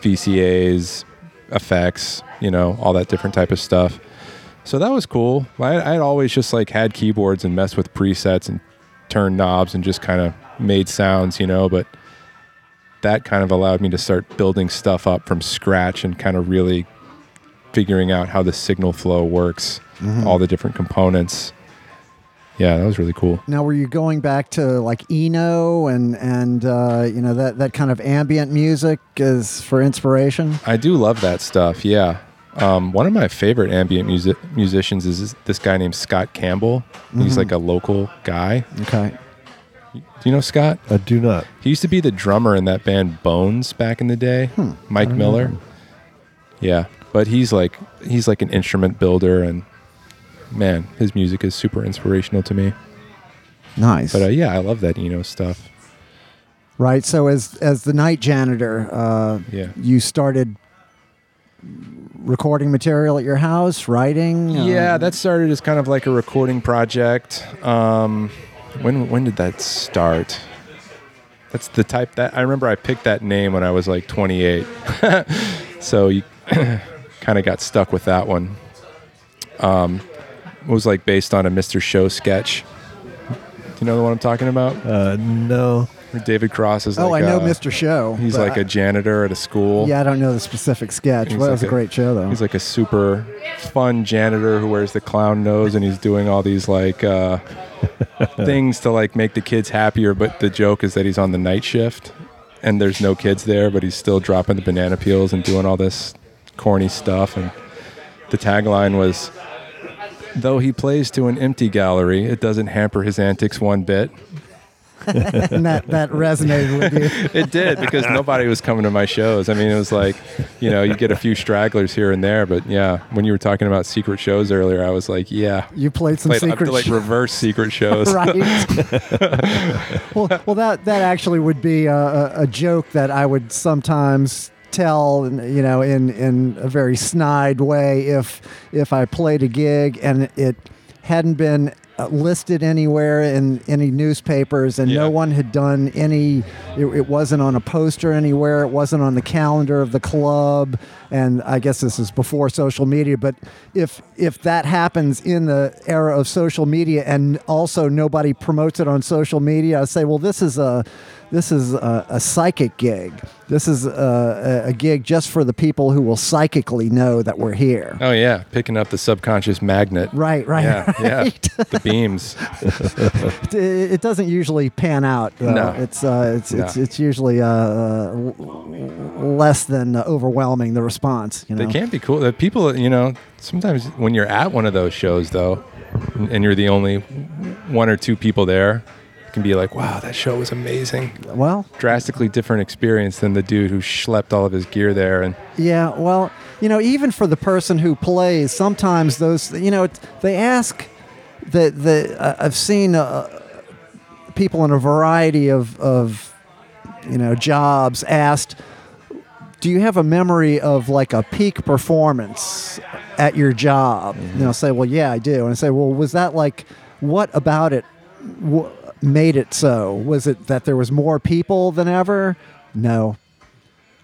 VCA's, effects, you know, all that different type of stuff. So that was cool. I I'd always just like had keyboards and messed with presets and turned knobs and just kind of made sounds, you know, but that kind of allowed me to start building stuff up from scratch and kind of really figuring out how the signal flow works, Mm-hmm. all the different components. Yeah, that was really cool. Now, were you going back to like Eno and and uh, you know that that kind of ambient music as for inspiration? I do love that stuff. Yeah. Um, one of my favorite ambient music musicians is this, guy named Scott Campbell. He's like a local guy. Okay. Do you know Scott? I do not. He used to be the drummer in that band Bones back in the day. Mike Miller. Yeah, but he's like he's like an instrument builder, and man, his music is super inspirational to me. Nice. But uh, yeah, I love that Eno stuff. right. So as as the night janitor, uh, Yeah. you started recording material at your house, writing. uh, Yeah, that started as kind of like a recording project. Um, when when did that start? That's the type that I remember. I picked that name when I was like 28, so you kind of got stuck with that one. Um, it was like based on a Mr. Show sketch. Do you know what I'm talking about? Uh, no. David Cross is. Oh, like I know a- Mr. Show. He's like I- a janitor at a school. Yeah, I don't know the specific sketch. Well, that was a, a- great show, though. He's like a super fun janitor who wears the clown nose and he's doing all these like uh, things to like make the kids happier. But the joke is that he's on the night shift and there's no kids there, but he's still dropping the banana peels and doing all this corny stuff. And the tagline was, "Though he plays to an empty gallery, it doesn't hamper his antics one bit." And that that resonated with you. It did because nobody was coming to my shows. I mean, it was like, you know, you get a few stragglers here and there, but yeah, when you were talking about secret shows earlier, I was like, yeah, You played some played up secret to like reverse secret shows. right. well, well, that that actually would be a, a, joke that I would sometimes tell, you know, in in a very snide way if if I played a gig and it hadn't been uh, Uh, listed anywhere in any newspapers and Yeah. no one had done any it, it wasn't on a poster anywhere it wasn't on the calendar of the club and i guess this is before social media but if if that happens in the era of social media and also nobody promotes it on social media i say well this is a this is a, a psychic gig this is a, a, gig just for the people who will psychically know that we're here Oh yeah, picking up the subconscious magnet. right right Yeah, yeah, right. the beams. it, it doesn't usually pan out. Though. No. it's uh, it's, it's No. it's usually uh, less than overwhelming the response. You know, They can't be cool. The people, you know, sometimes when you're at one of those shows, though, and you're the only one or two people there, can be like, wow, that show was amazing. Well, Drastically different experience than the dude who schlepped all of his gear there. And Yeah, well, you know, even for the person who plays, sometimes those, you know, they ask that the uh, I've seen uh, people in a variety of of you know jobs asked, "Do you have a memory of like a peak performance at your job?" You know, say, "Well, yeah, I do," and I say, "Well, was that like what about it?" Made it so? Was it that there was more people than ever? No.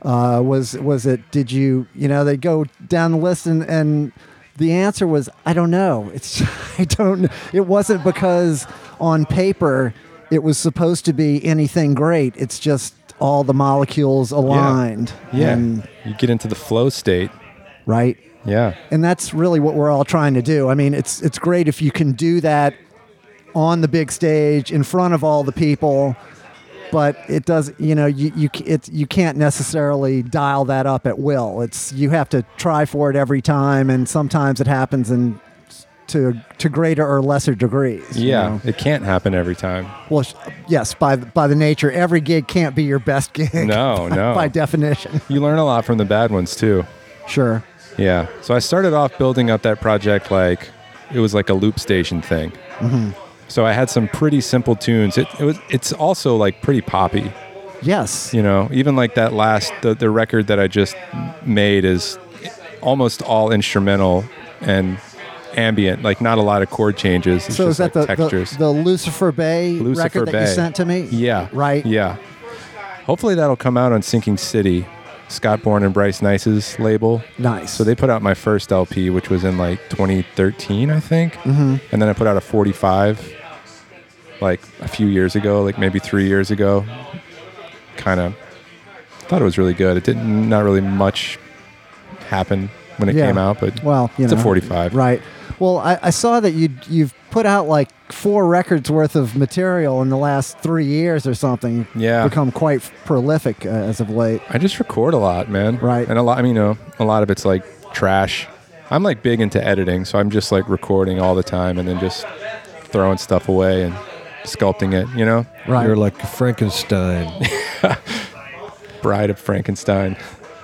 Uh, was was it did you you know they go down the list and and the answer was i don't know. It's i don't it wasn't because on paper it was supposed to be anything great. It's just all the molecules aligned. Yeah, and, you get into the flow state. right? Yeah. and that's really what we're all trying to do. I mean it's it's great if you can do that on the big stage in front of all the people but it does you know you you it, you can't necessarily dial that up at will it's you have to try for it every time and sometimes it happens in to to greater or lesser degrees you Yeah. know. It can't happen every time. well yes by by the nature every gig can't be your best gig No, no. by definition You learn a lot from the bad ones too. sure Yeah. So I started off building up that project like it was like a loop station thing. Mm-hmm. So I had some pretty simple tunes. It, it was. It's also like pretty poppy. yes You know, even like that last the, the record that I just made is almost all instrumental and ambient. Like not a lot of chord changes. It's so is just that like the, textures. the the lucifer bay Lucifer record that you Bay. sent to me yeah. right Yeah. Hopefully that'll come out on Sinking City, Scott Bourne and Bryce Nice's label. nice So they put out my first LP, which was in like 2013, I think. Mm-hmm. And then I put out a 45 like a few years ago, like maybe three years ago. Kind of thought it was really good. It didn't, not really much happen when it Yeah. came out, but Well, you it's know, a 45. Right. Well, I, I saw that you you've put out like four records worth of material in the last three years or something. Yeah. Become quite prolific uh, as of late. I just record a lot, man. Right. And a lot, I mean, you know, a lot of it's like trash. I'm like big into editing, so I'm just like recording all the time and then just throwing stuff away and sculpting it, you know? Right. You're like Frankenstein. Bride of Frankenstein.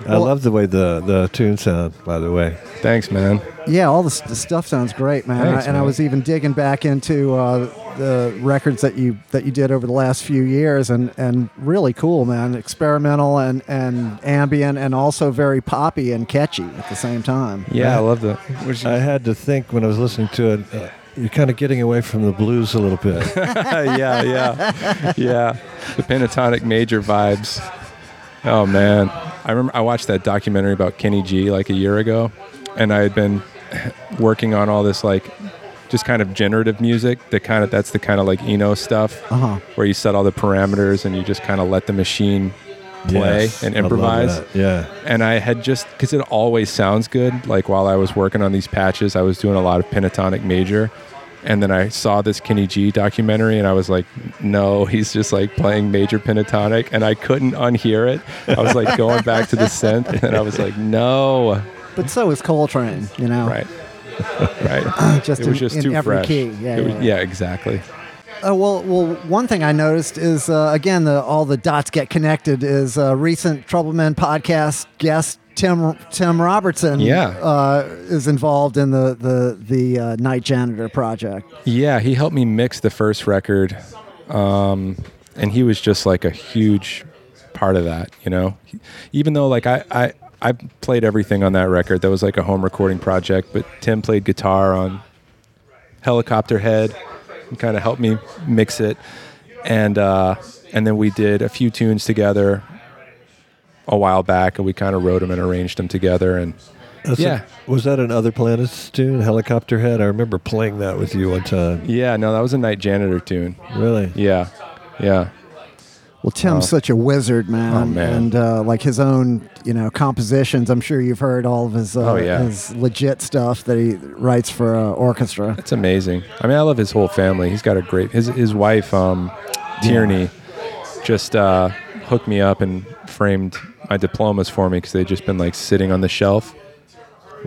I love the way the, the tunes sound, by the way. Thanks, man. yeah, all the, s- the stuff sounds great, man. Thanks, and I was even digging back into uh, the records that you that you did over the last few years, and, and really cool, man. Experimental and, and ambient, and also very poppy and catchy at the same time. Yeah, I love the. I had to think when I was listening to it, uh, you're kind of getting away from the blues a little bit. yeah, yeah, yeah. The pentatonic major vibes. Oh man, I remember I watched that documentary about Kenny G like a year ago, and I had been working on all this like just kind of generative music. That kind of that's the kind of like Eno stuff Uh-huh. where you set all the parameters and you just kind of let the machine play Yes, and improvise. Yeah. and I had just because it always sounds good. Like while I was working on these patches, I was doing a lot of pentatonic major, and then I saw this Kenny G documentary, and I was like, no, he's just like playing major pentatonic, and I couldn't unhear it. I was like going back to the synth, and I was like, no, But so is Coltrane, you know. right, right. Just It was in- just in too every fresh. key. Yeah, It was- yeah. yeah, exactly. Uh, well, well, one thing I noticed is uh, again the all the dots get connected. Is uh, recent Troublemen podcast guest Tim Tim Robertson. Yeah. uh, is involved in the the the uh, Night Janitor project. Yeah, he helped me mix the first record, um, and he was just like a huge part of that. You know, even though like I, I I played everything on that record. That was like a home recording project, but Tim played guitar on Helicopter Head kind of helped me mix it, and uh, and then we did a few tunes together a while back, and we kind of wrote them and arranged them together, and That's Yeah. a- was that an Other Planets tune, Helicopter Head? I remember playing that with you one time. yeah, no, that was a Night Janitor tune. Really? Yeah, yeah. Well, Tim's such a wizard, man, Oh, man. and uh, like his own, you know, compositions. I'm sure you've heard all of his uh, Oh, yeah. his legit stuff that he writes for uh, orchestra. It's amazing. I mean, I love his whole family. He's got a great his his wife, um, Tierney, just uh, hooked me up and framed my diplomas for me because they'd just been like sitting on the shelf.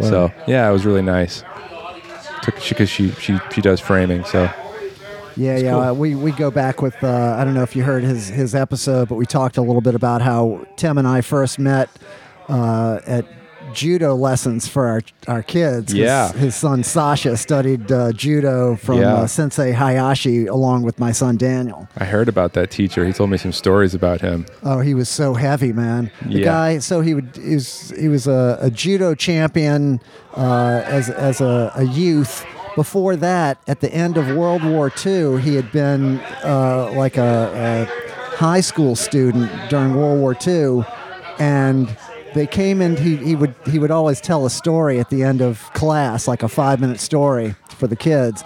So yeah, it was really nice. because she, she she does framing. So Yeah, yeah. cool. Uh, we we go back with. Uh, I don't know if you heard his his episode, but we talked a little bit about how Tim and I first met uh, at judo lessons for our our kids. Yeah. his son Sasha studied uh, judo from Yeah. uh, Sensei Hayashi along with my son Daniel. I heard about that teacher. He told me some stories about him. Oh, he was so heavy, man. The Yeah. guy. So he would. He was. He was a, a judo champion uh, as as a, a youth. Before that, at the end of World War II, he had been uh, like a, a high school student during World War II, and they came in. He, he would he would always tell a story at the end of class, like a five minute story for the kids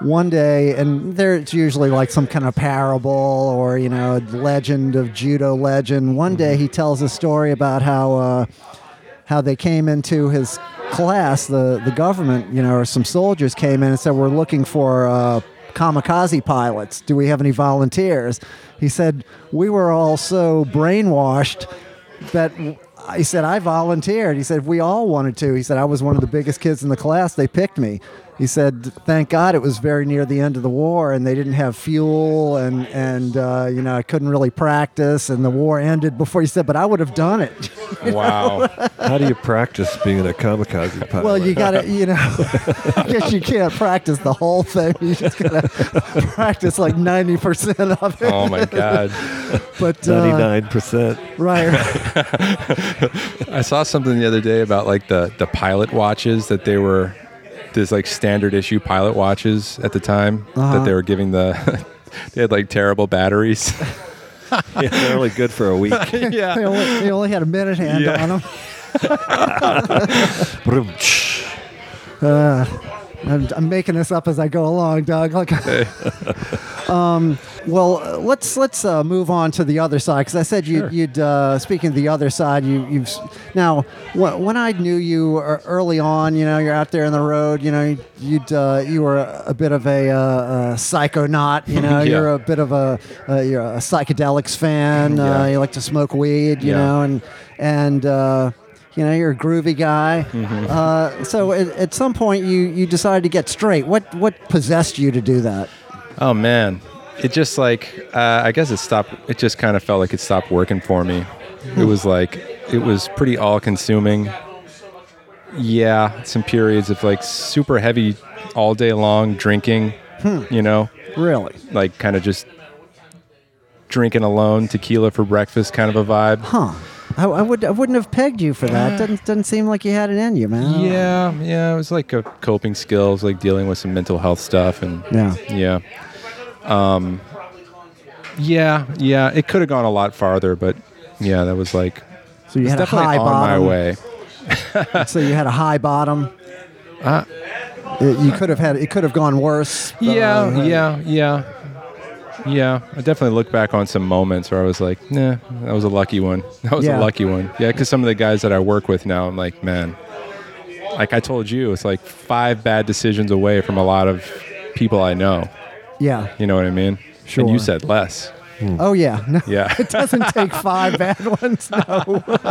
one day, and there's usually like some kind of parable or you know a legend of judo legend. One day he tells a story about how uh, how they came into his class. The the government, you know, or some soldiers came in and said, "We're looking for." Uh, Kamikaze pilots. Do we have any volunteers? He said, We were all so brainwashed that he said I volunteered. He said we all wanted to. He said I was one of the biggest kids in the class. They picked me. He said, "Thank God it was very near the end of the war, and they didn't have fuel, and and uh, you know I couldn't really practice, and the war ended before." He said, "But I would have done it." Wow. How do you practice being a kamikaze pilot? well, you got to, you know, I guess you can't practice the whole thing. You just gotta practice like ninety percent of it. oh my God. But uh, ninety-nine percent. right, I saw something the other day about like the the pilot watches that they were there's like standard issue pilot watches at the time Uh-huh. that they were giving the they had like terrible batteries. Yeah, they're only good for a week. they yeah. only, they only had a minute hand Yeah. on them. Vroom. I'm, I'm making this up as I go along, Doug. Like, um, well, uh, let's let's uh, move on to the other side because I said you, you'd. Uh, speaking of the other side, you, you've now wh- when I knew you uh, early on, you know, you're out there in the road. You know, you'd uh, you were a, a bit of a, uh, uh psychonaut. You know, Yeah. you're a bit of a uh, you're a psychedelics fan. Uh, Yeah. you like to smoke weed. You Yeah. know, and and. Uh, you know, you're a groovy guy. Mm-hmm. Uh, so at, at some point, you, you decided to get straight. What what possessed you to do that? Oh man. It just like uh, I guess it stopped it just kind of felt like it stopped working for me. It was like it was pretty all consuming. Yeah, some periods of like super heavy all day long drinking, you know, Really? like kind of just drinking alone, tequila for breakfast kind of a vibe. Huh? I, I would I wouldn't have pegged you for that. Doesn't doesn't seem like you had it in you, man. Yeah, yeah, it was like a coping skills, like dealing with some mental health stuff, and Yeah. yeah, um, yeah, yeah. It could have gone a lot farther, but yeah, that was like So you had a high on bottom. my way. So you had a high bottom. Uh, It- you could have had it could have gone worse. yeah, Uh, yeah, yeah, yeah. I definitely look back on some moments where I was like, nah, that was a lucky one. That was Yeah. a lucky one. Yeah, because some of the guys that I work with now, I'm like, man, like I told you, it's like five bad decisions away from a lot of people I know. Yeah. You know what I mean? Sure. And you said less. Oh yeah. No, Yeah. it doesn't take five bad ones. No.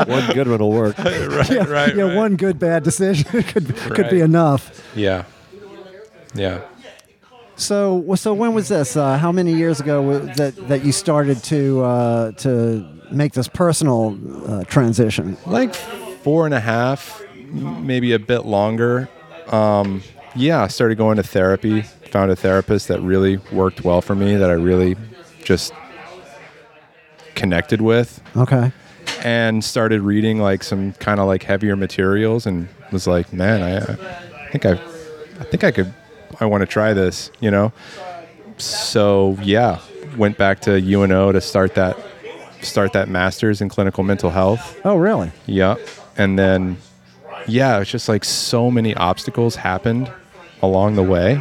One good one will work. right, yeah, right, yeah, right. one good bad decision could could be Right. enough. Yeah. Yeah. So, so when was this? Uh, how many years ago wa- that that you started to uh, to make this personal uh, transition? Like four and a half, m- maybe a bit longer. Um, yeah, I started going to therapy. Found a therapist that really worked well for me, that I really just connected with. Okay. and started reading like some kind of like heavier materials and was like man I, I think i i think i could i want to try this you know so yeah went back to uno to start that start that masters in clinical mental health Oh, really? yeah and then yeah it's just like so many obstacles happened along the way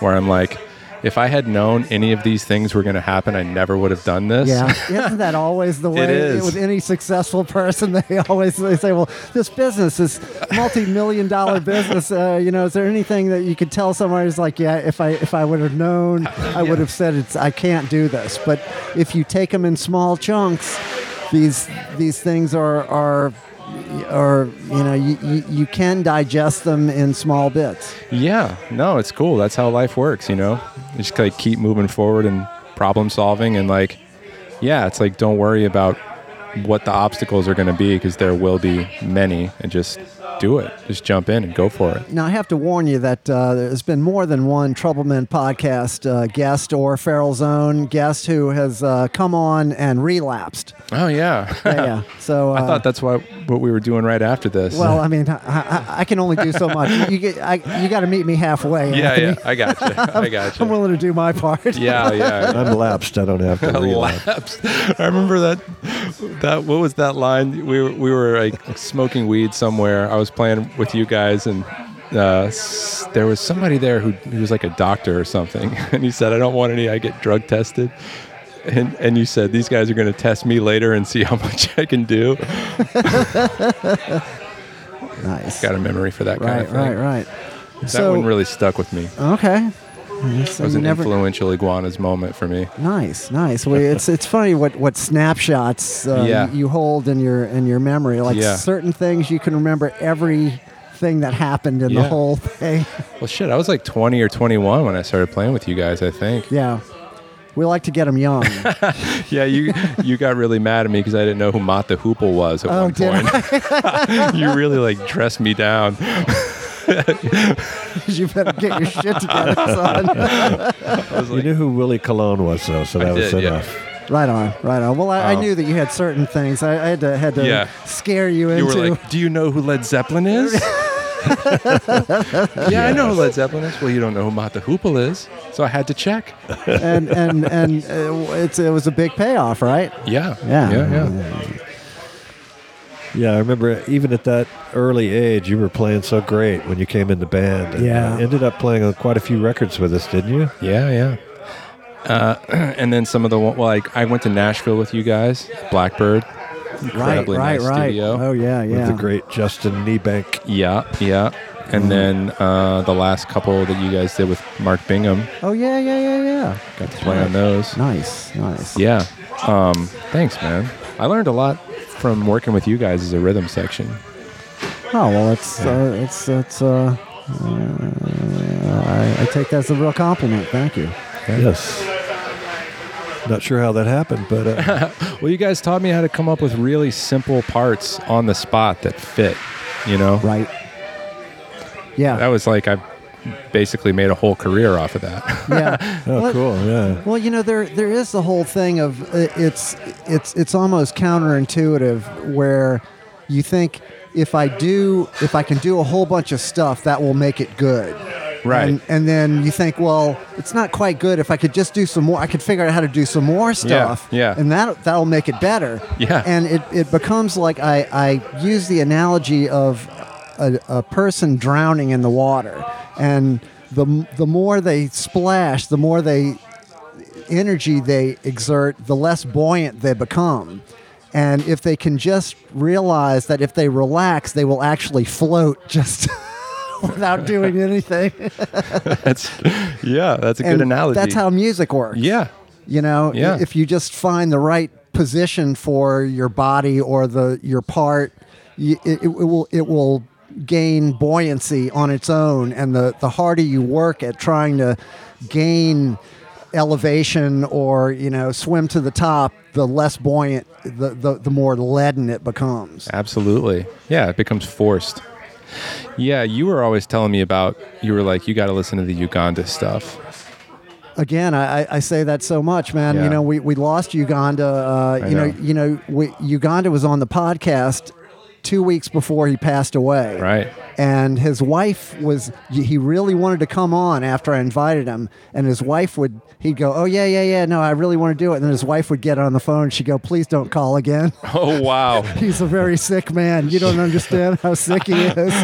where i'm like if i had known any of these things were going to happen i never would have done this Yeah. Isn't that always the way is. with any successful person? They always they say, "Well, this business is multi-million dollar business. Uh, you know, is there anything that you could tell someone who's like, yeah, if I if I would have known, I would have said it's I can't do this. But if you take them in small chunks, these these things are are or you know, you, you, you can digest them in small bits. Yeah, no, it's cool. That's how life works, you know. You just like keep moving forward and problem solving, and like, yeah, it's like don't worry about what the obstacles are going to be because there will be many, and just do it. Just jump in and go for it. Now, I have to warn you that uh, there's been more than one Troubleman podcast uh, guest or Feral Zone guest who has uh, come on and relapsed. Oh yeah, Yeah, yeah. So uh, I thought that's what what we were doing right after this. Well, I mean, I, I, I can only do so much. You get, I, you got to meet me halfway. yeah, Anthony. yeah, I got you. I got I'm willing to do my part. Yeah, yeah. I'm lapsed. I don't have to relapse. I remember that. That what was that line? We were, we were like smoking weed somewhere. I was playing with you guys, and uh, s- there was somebody there who, who was like a doctor or something, and he said, "I don't want any. I get drug tested." And, and you said these guys are going to test me later and see how much I can do. Nice. Got a memory for that kind right, of thing. right, right. That so, one really stuck with me. okay. It was an never- influential iguanas moment for me. Nice, nice. Well, it's it's funny what what snapshots uh, Yeah. you hold in your in your memory. Like Yeah. certain things you can remember everything that happened in the whole thing. Well, shit, I was like 20 or 21 when I started playing with you guys. I think. yeah, we like to get them young. Yeah, you you got really mad at me because I didn't know who the Hoople was at Oh, one point. you really like dressed me down. you better get your shit together, son. I was You knew who Willie Colon was, though, so I that was did, yeah. enough. right on, right on. Well, I, I Oh. knew that you had certain things. I, I had to had to Yeah. scare you you into. were like, "Do you know who Led Zeppelin is?" yeah, I know who Led Zeppelin is. Well, you don't know who Mott the Hoople is, so I had to check. and and and uh, it's it was a big payoff, right? Yeah, Yeah. yeah, yeah. Yeah, I remember even at that early age, you were playing so great when you came in the band. And Yeah. uh, ended up playing on quite a few records with us, didn't you? Yeah, yeah. Uh, and then some of the well, like I went to Nashville with you guys, Blackbird, Right, incredibly right, nice right. studio. Oh yeah, yeah. With yeah. the great Justin Niebank. Yeah, yeah. And then uh, the last couple that you guys did with Mark Bingham, Oh yeah, yeah, yeah, yeah. got to play on those. Nice, nice. Yeah. Um, thanks, man. I learned a lot from working with you guys as a rhythm section. Oh well, it's uh, it's it's. Uh, uh, I, I take that as a real compliment. Thank you. Yes. Not sure how that happened, but uh, Well, you guys taught me how to come up with really simple parts on the spot that fit. You know, Right. Yeah. that was like I basically made a whole career off of that. yeah. oh, Well, cool. Yeah. Well, you know, there there is the whole thing of uh, it's it's it's almost counterintuitive where you think if I do if I can do a whole bunch of stuff that will make it good. Right. And, and then you think, well, it's not quite good. If I could just do some more, I could figure out how to do some more stuff. yeah. And that that'll make it better. Yeah. And it, it becomes like I, I use the analogy of a, a person drowning in the water. And the, the more they splash, the more they energy they exert, the less buoyant they become. And if they can just realize that if they relax, they will actually float just without doing anything. that's yeah, that's a and good analogy. That's how music works. Yeah. You know, Yeah. if you just find the right position for your body or the your part, you, it, it will it will gain buoyancy on its own. And the the harder you work at trying to gain elevation or you know swim to the top, the less buoyant, the the, the more leaden it becomes. Absolutely. Yeah, it becomes forced. Yeah, you were always telling me about you were like you got to listen to the Uganda stuff. Again, I, I- say that so much, man. Yeah. You know, we, we lost Uganda. Uh, you know, know. you know, we, Uganda was on the podcast two weeks before he passed away. Right. And his wife was. He really wanted to come on after I invited him, and his wife would. He'd go, "Oh yeah, yeah, yeah. No, I really want to do it." And then his wife would get on the phone. and She'd go, "Please don't call again. Oh wow. He's a very sick man. You don't understand how sick he is."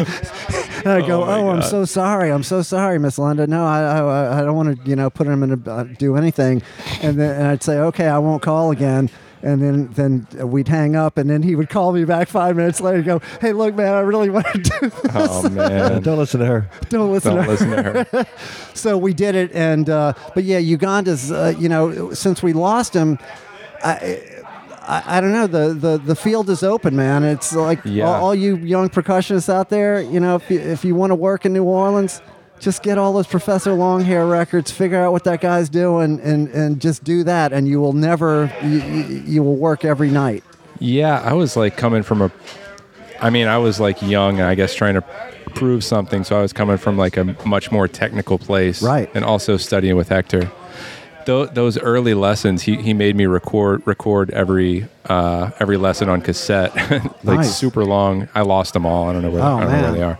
And I go, Oh, "Oh, I'm so sorry. I'm so sorry, Miss Linda. No, I, I, I don't want to, you know, put him in a uh, do anything." And then and I'd say, "Okay, I won't call again." And then, then we'd hang up, and then he would call me back five minutes later and go, "Hey, look, man, I really want to do this. Oh man. don't listen to her. Don't listen Don't to her." listen to her. So we did it, and uh, but yeah, Uganda's. Uh, you know, since we lost him, I I, I don't know. The, the the field is open, man. It's like Yeah. all, all you young percussionists out there. You know, if you, if you want to work in New Orleans, just get all those Professor Longhair records. Figure out what that guy's doing, and and just do that, and you will never. You, you, you will work every night. Yeah, I was like coming from a. I mean, I was like young and I guess trying to prove something. So I was coming from like a much more technical place. Right. And also studying with Hector. Tho- those early lessons, he, he made me record record every uh, every lesson on cassette, like Nice. super long. I lost them all. I don't know where, Oh, I don't know where they are.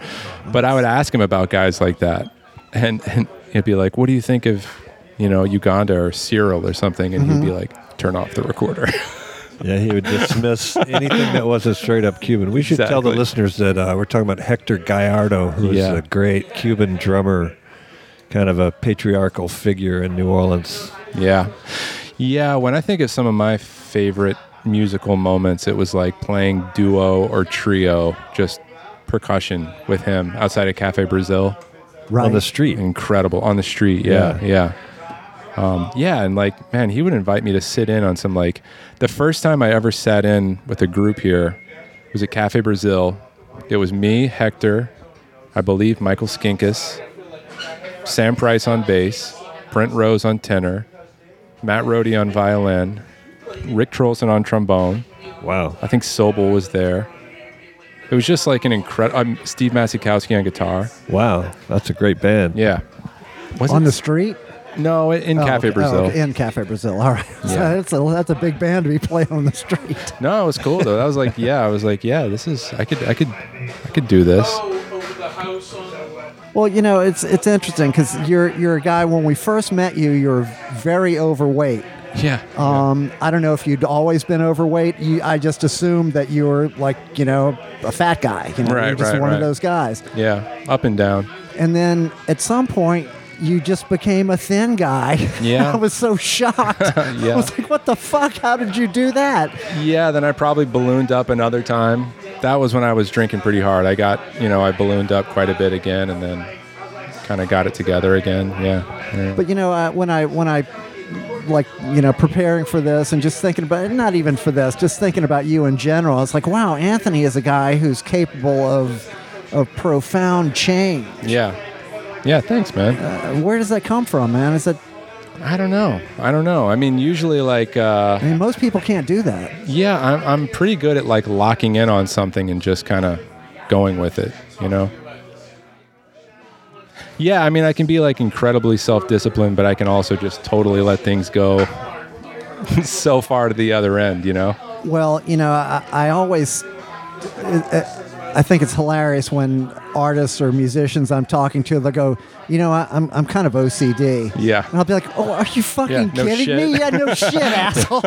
But I would ask him about guys like that, and, and he'd be like, "What do you think of, you know, Uganda or Cyril or something?" And Mm-hmm. he'd be like, "Turn off the recorder." Yeah, he would dismiss anything that wasn't straight up Cuban. We should tell the listeners that uh, we're talking about Hector Gallardo, who is Yeah. a great Cuban drummer, kind of a patriarchal figure in New Orleans. Yeah. Yeah. When I think of some of my favorite musical moments, it was like playing duo or trio, just percussion with him outside of Cafe Brazil. Right. on the street. Incredible. On the street. Yeah. Yeah. Um, yeah. And like, man, he would invite me to sit in on some like, the first time I ever sat in with a group here was at Cafe Brazil. It was me, Hector, I believe Michael Skinkus, Sam Price on bass, Brent Rose on tenor, Matt Rhody on violin, Rick Trolsen on trombone. Wow. I think Sobel was there. It was just like an incredible. Um, Steve Masakowski on guitar. Wow. That's a great band. Yeah. Was on it? the street. no, in Oh, Cafe okay. Brazil. Oh, okay. In Cafe Brazil. All right. So that's a that's a big band to be playing on the street. No, it was cool though. That was like, yeah, I was like, yeah, this is. I could, I could, I could do this. Well, you know, it's it's interesting because you're you're a guy. When we first met you, you're very overweight. Yeah. Um, I don't know if you'd always been overweight. You, I just assumed that you were like, you know, a fat guy. You know, Right, you're just right, one of those guys. yeah. Up and down. And then at some point, you just became a thin guy. Yeah. I was so shocked. yeah. I was like, what the fuck? How did you do that? Yeah. Then I probably ballooned up another time. That was when I was drinking pretty hard. I got, you know, I ballooned up quite a bit again, and then kind of got it together again. Yeah. yeah. But you know, uh, when I when I like you know preparing for this and just thinking about not even for this, just thinking about you in general, it's like wow, Anthony is a guy who's capable of of profound change. Yeah. Yeah. Thanks, man. Uh, where does that come from, man? Is that I don't know. I don't know. I mean, usually, like, uh, I mean, most people can't do that. yeah, I'm, I'm pretty good at like locking in on something and just kind of going with it, you know? Yeah, I mean, I can be like incredibly self disciplined, but I can also just totally let things go so far to the other end, you know? Well, you know, I, I always, I think it's hilarious when artists or musicians I'm talking to, they'll go, you know, I, I'm, I'm kind of OCD. Yeah. And I'll be like, oh, are you fucking Yeah, no kidding shit. me? Yeah, no shit, asshole.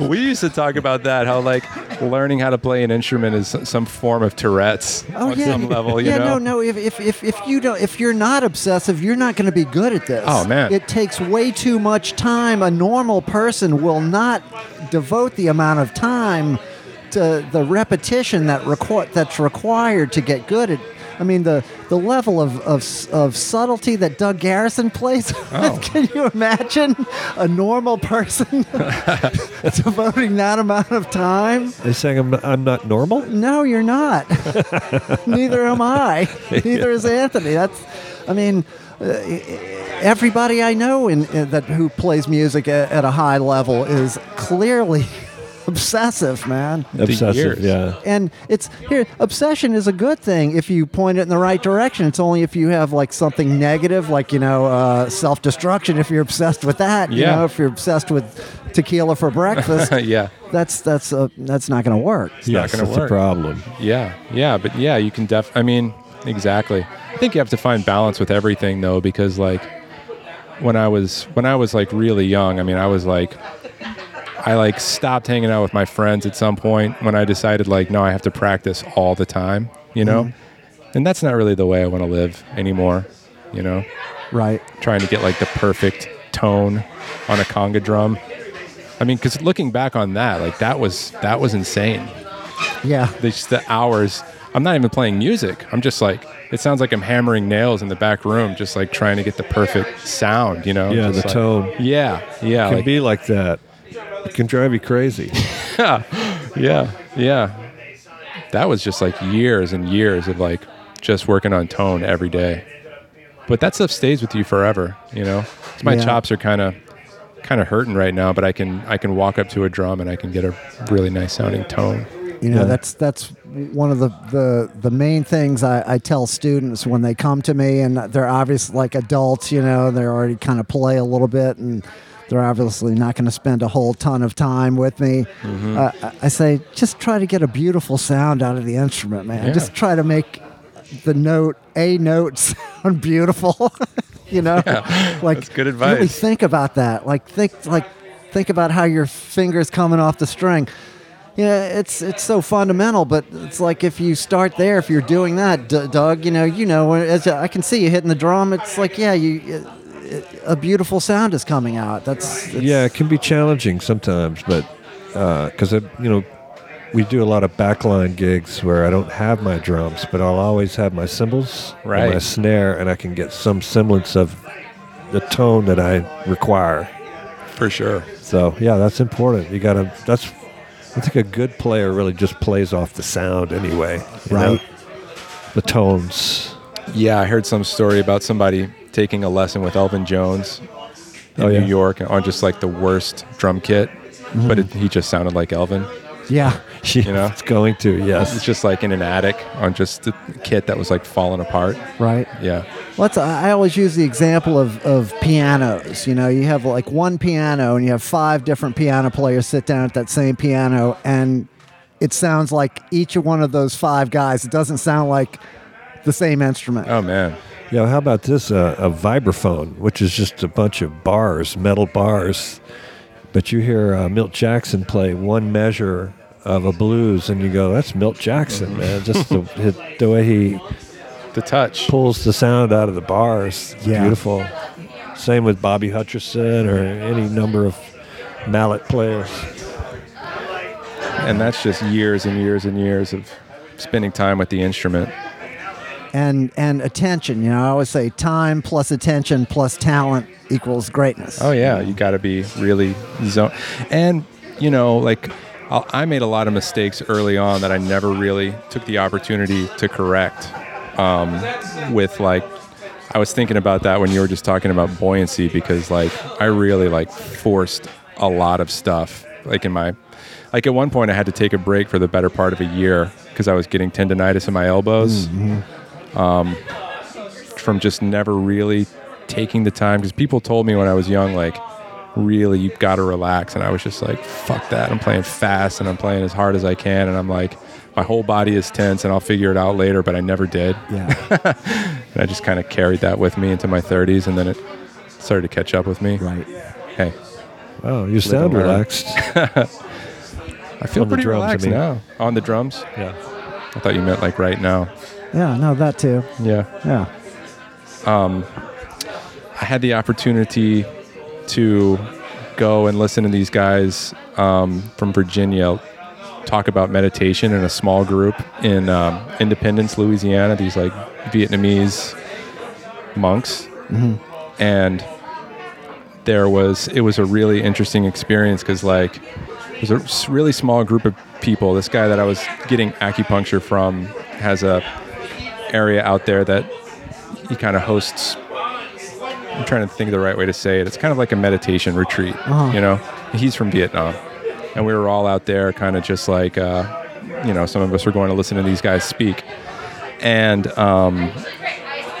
we used to talk about that, how like learning how to play an instrument is some form of Tourette's Oh on yeah, some level, you yeah, know? no, no. If, if, if, if you don't, if you're not obsessive, you're not going to be good at this. Oh, man. it takes way too much time. A normal person will not devote the amount of time to the repetition that requ- that's required to get good at. I mean, the, the level of, of, of subtlety that Doug Garrison plays. Oh. Can you imagine a normal person devoting that amount of time? They saying I'm not, I'm not normal? No, you're not. Neither am I. Neither is Anthony. That's, I mean, uh, everybody I know in, in that who plays music at, at a high level is clearly obsessive, man. Obsessive, yeah. And it's here. Obsession is a good thing if you point it in the right direction. It's only if you have like something negative, like you know, uh, self-destruction. If you're obsessed with that, you Yeah. know, if you're obsessed with tequila for breakfast, yeah. that's that's uh, that's not going to work. not yes, gonna that's a problem. Yeah, yeah, but yeah, you can def. I mean, exactly. I think you have to find balance with everything though, because like when I was when I was like really young, I mean, I was like, I like stopped hanging out with my friends at some point when I decided like, no, I have to practice all the time, you know, mm-hmm. and that's not really the way I want to live anymore, you know, Right. trying to get like the perfect tone on a conga drum. I mean, because looking back on that, like that was that was insane Yeah. the, just the hours. I'm not even playing music. I'm just like, it sounds like I'm hammering nails in the back room, just like trying to get the perfect sound, you know? Yeah, Just the like- tone Yeah, yeah. can Like, be like that. It can drive you crazy. Yeah, yeah. That was just like years and years of like just working on tone every day. But that stuff stays with you forever, you know. 'Cause My Yeah. chops are kind of kind of hurting right now, but I can I can walk up to a drum and I can get a really nice sounding tone. You know, Yeah. that's that's one of the, the, the main things I, I tell students when they come to me and they're obviously like adults, you know, they're already kind of play a little bit and they're obviously not going to spend a whole ton of time with me. Mm-hmm. Uh, I- say, just try to get a beautiful sound out of the instrument, man. Yeah. Just try to make the note, a note sound beautiful. you know, like that's good Really advice. think about that. Like think like think about how your fingers coming off the string. Yeah, it's it's so fundamental, but it's like if you start there, if you're doing that, D- Doug, you know, you know, as I can see you hitting the drum, it's like yeah, you a beautiful sound is coming out. That's it's, yeah, it can be challenging sometimes, but uh, because you know we do a lot of backline gigs where I don't have my drums, but I'll always have my cymbals and my snare, and I can get some semblance of the tone that I require. For sure. So yeah, that's important. You gotta. That's. I think a good player really just plays off the sound anyway. you know? Right. The tones. Yeah, I heard some story about somebody taking a lesson with Elvin Jones in Oh, yeah. New York on just like the worst drum kit, mm-hmm. but it, he just sounded like Elvin. yeah, You know? it's going to yes. It's just like in an attic on just a kit that was like falling apart. right. Yeah. Well, I always use the example of, of pianos. You know, you have like one piano and you have five different piano players sit down at that same piano, and it sounds like each one of those five guys. It doesn't sound like the same instrument. Oh man. Yeah, how about this? Uh, a vibraphone, which is just a bunch of bars, metal bars. But you hear uh, Milt Jackson play one measure of a blues, and you go, "That's Milt Jackson, man!" Just the, hit- the way he The touch. pulls the sound out of the bars. Yeah. Beautiful. Same with Bobby Hutcherson or any number of mallet players. And that's just years and years and years of spending time with the instrument. And and attention. You know, I always say time plus attention plus talent equals greatness. Oh yeah, you got to be really zone. And you know, like I'll, I made a lot of mistakes early on that I never really took the opportunity to correct. Um, with like, I was thinking about that when you were just talking about buoyancy because like I really like forced a lot of stuff. Like in my, like at one point I had to take a break for the better part of a year because I was getting tendonitis in my elbows Um, from just never really taking the time because people told me when I was young, like, really, you've got to relax. And I was just like, fuck that. I'm playing fast and I'm playing as hard as I can. And I'm like, my whole body is tense and I'll figure it out later, but I never did. Yeah. And I just kind of carried that with me into my 30s and then it started to catch up with me. right. Hey, Oh, you sound learn. relaxed. I feel On the pretty drums, I relaxed mean. now. On the drums? yeah. I thought you meant like right now. Yeah. No, that too. Yeah. Yeah. I had the opportunity to go and listen to these guys um, from Virginia talk about meditation in a small group in um, Independence, Louisiana. These like Vietnamese monks, and there was it was a really interesting experience because like it was a really small group of people. This guy that I was getting acupuncture from has a area out there that he kind of hosts I'm trying to think of the right way to say it. It's kind of like a meditation retreat. You know, he's from Vietnam, and we were all out there, kind of just like, uh, you know, some of us were going to listen to these guys speak, and um,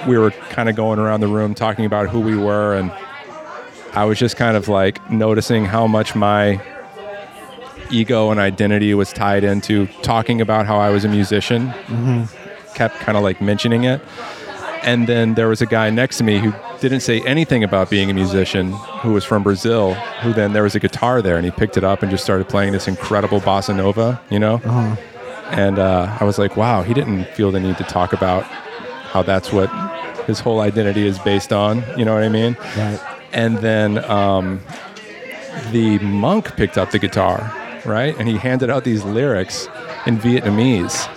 we were kind of going around the room talking about who we were, and I was just kind of like noticing how much my ego and identity was tied into talking about how I was a musician. Kept kind of like mentioning it. And then there was a guy next to me who didn't say anything about being a musician, who was from Brazil, who then there was a guitar there and he picked it up and just started playing this incredible bossa nova, you know? And uh, I was like, wow, he didn't feel the need to talk about how that's what his whole identity is based on, you know what I mean? Right. And then um, the monk picked up the guitar, right? And he handed out these lyrics in Vietnamese.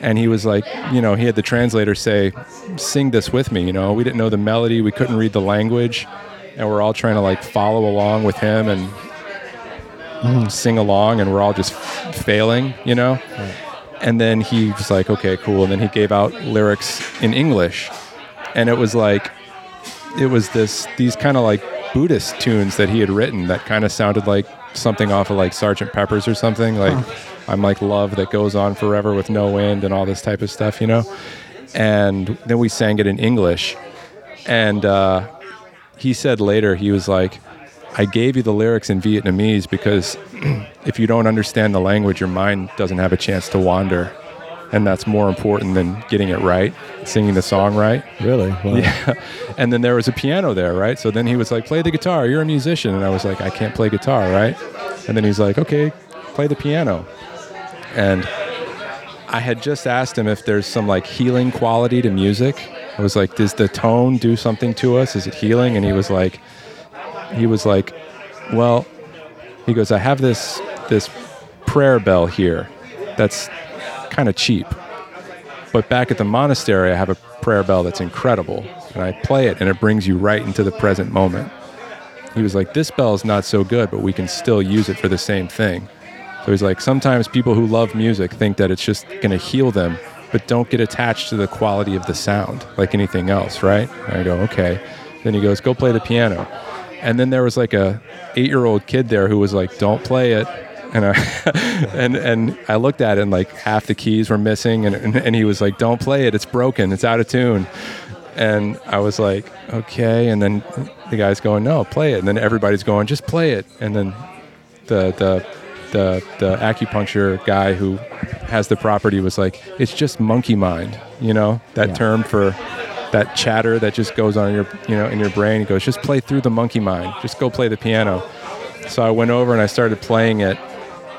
And he was like, you know, he had the translator say, sing this with me. You know, we didn't know the melody, we couldn't read the language. And we're all trying to like follow along with him. And sing along, and we're all just failing, you know. And then he was like, "Okay, cool." And then he gave out lyrics in English, and it was like, it was this these kind of like Buddhist tunes that he had written that kind of sounded like something off of like Sergeant Pepper's or something. Like, I'm like love that goes on forever with no end and all this type of stuff, you know. And then we sang it in English, and uh, he said later he was like, I gave you the lyrics in Vietnamese because if you don't understand the language, your mind doesn't have a chance to wander. And that's more important than getting it right, singing the song right. Really? Wow. Yeah. And then there was a piano there, right? So then he was like, play the guitar. You're a musician. And I was like, I can't play guitar, right? And then he's like, okay, play the piano. And I had just asked him if there's some like healing quality to music. I was like, does the tone do something to us? Is it healing? And he was like, he was like, well, he goes, I have this this prayer bell here that's kind of cheap. But back at the monastery, I have a prayer bell that's incredible. And I play it and it brings you right into the present moment. He was like, This bell is not so good, but we can still use it for the same thing. So he's like, Sometimes people who love music think that it's just going to heal them, but don't get attached to the quality of the sound like anything else, right? And I go, Okay. Then he goes, Go play the piano. And then there was like a eight year old kid there who was like, Don't play it and I and and I looked at it and like half the keys were missing and, and and he was like don't play it. It's broken. It's out of tune. And I was like okay. And then the guy's going no play it. And then everybody's going just play it. And then the the the the acupuncture guy who has the property was like it's just monkey mind you know? That Yeah. term for that chatter that just goes on in your you know in your brain. He goes just play through the monkey mind. Just go play the piano. So I went over and I started playing it,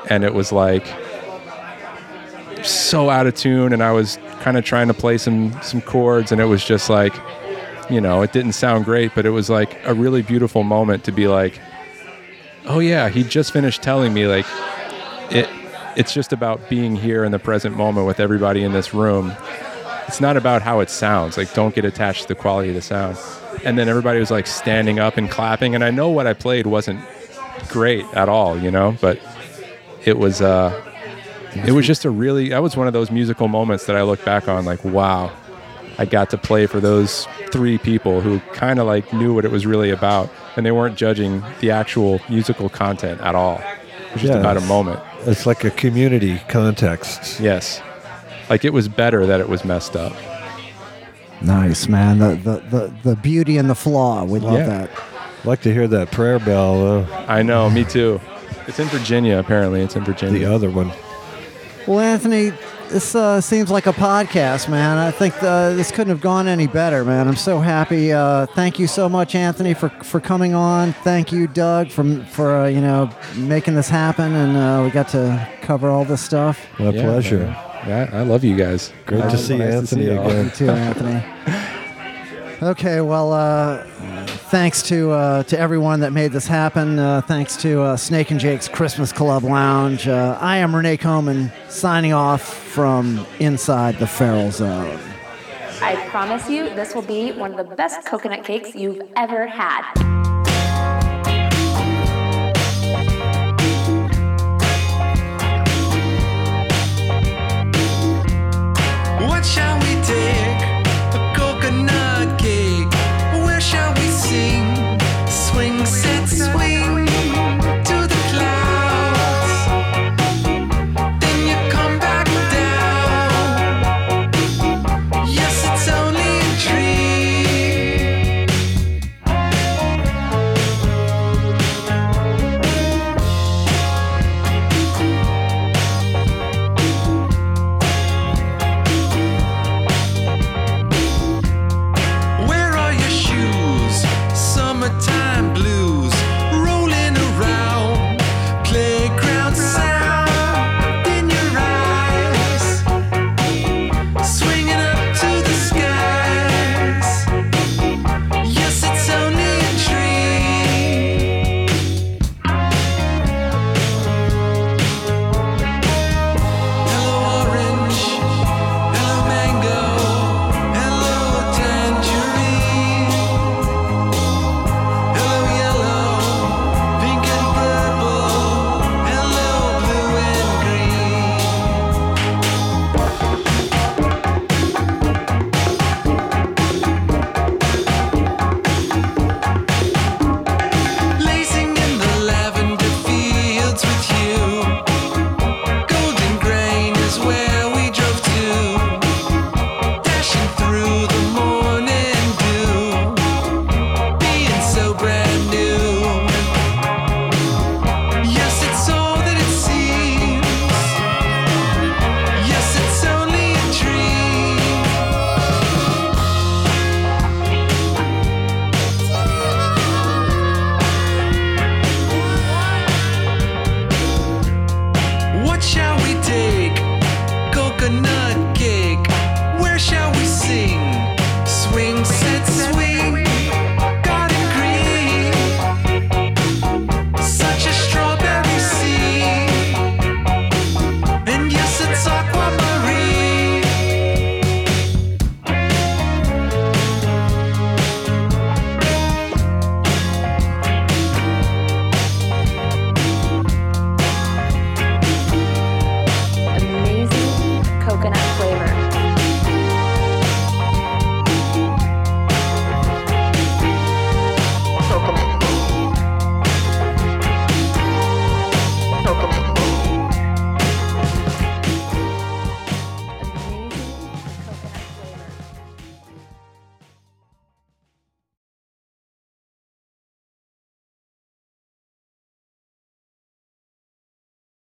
and it was like so out of tune. And I was kind of trying to play some some chords, and it was just like, you know, it didn't sound great, but it was like a really beautiful moment to be like, oh yeah, he just finished telling me like it. It's just about being here in the present moment with everybody in this room. It's not about how it sounds. Like, don't get attached to the quality of the sound. And then everybody was like standing up and clapping, and I know what I played wasn't great at all, you know, but it was uh it was just a really that was one of those musical moments that I look back on like wow I got to play for those three people who kind of like knew what it was really about and they weren't judging the actual musical content at all it was just Yeah, about a moment It's like a community context. yes like it was better that it was messed up Nice, man. The, the, the, the beauty and the flaw. We love Yeah. that. I'd like to hear that prayer bell, though. I know me too it's in Virginia apparently it's in Virginia The other one. Well, Anthony, this uh, seems like a podcast, man. I think uh, this couldn't have gone any better, man. I'm so happy. Uh, thank you so much, Anthony, for, for coming on. Thank you, Doug, for, for uh, you know making this happen, and uh, we got to cover all this stuff. My Yeah, pleasure. man. Yeah, I love you guys. Great Uh, to see nice Anthony y'all. again. You too, Anthony. Okay, well, uh, thanks to uh, to everyone that made this happen. Uh, thanks to uh, Snake and Jake's Christmas Club Lounge. Uh, I am Rene Coman, signing off from inside the Feral Zone. I promise you, this will be one of the best coconut cakes you've ever had. What shall we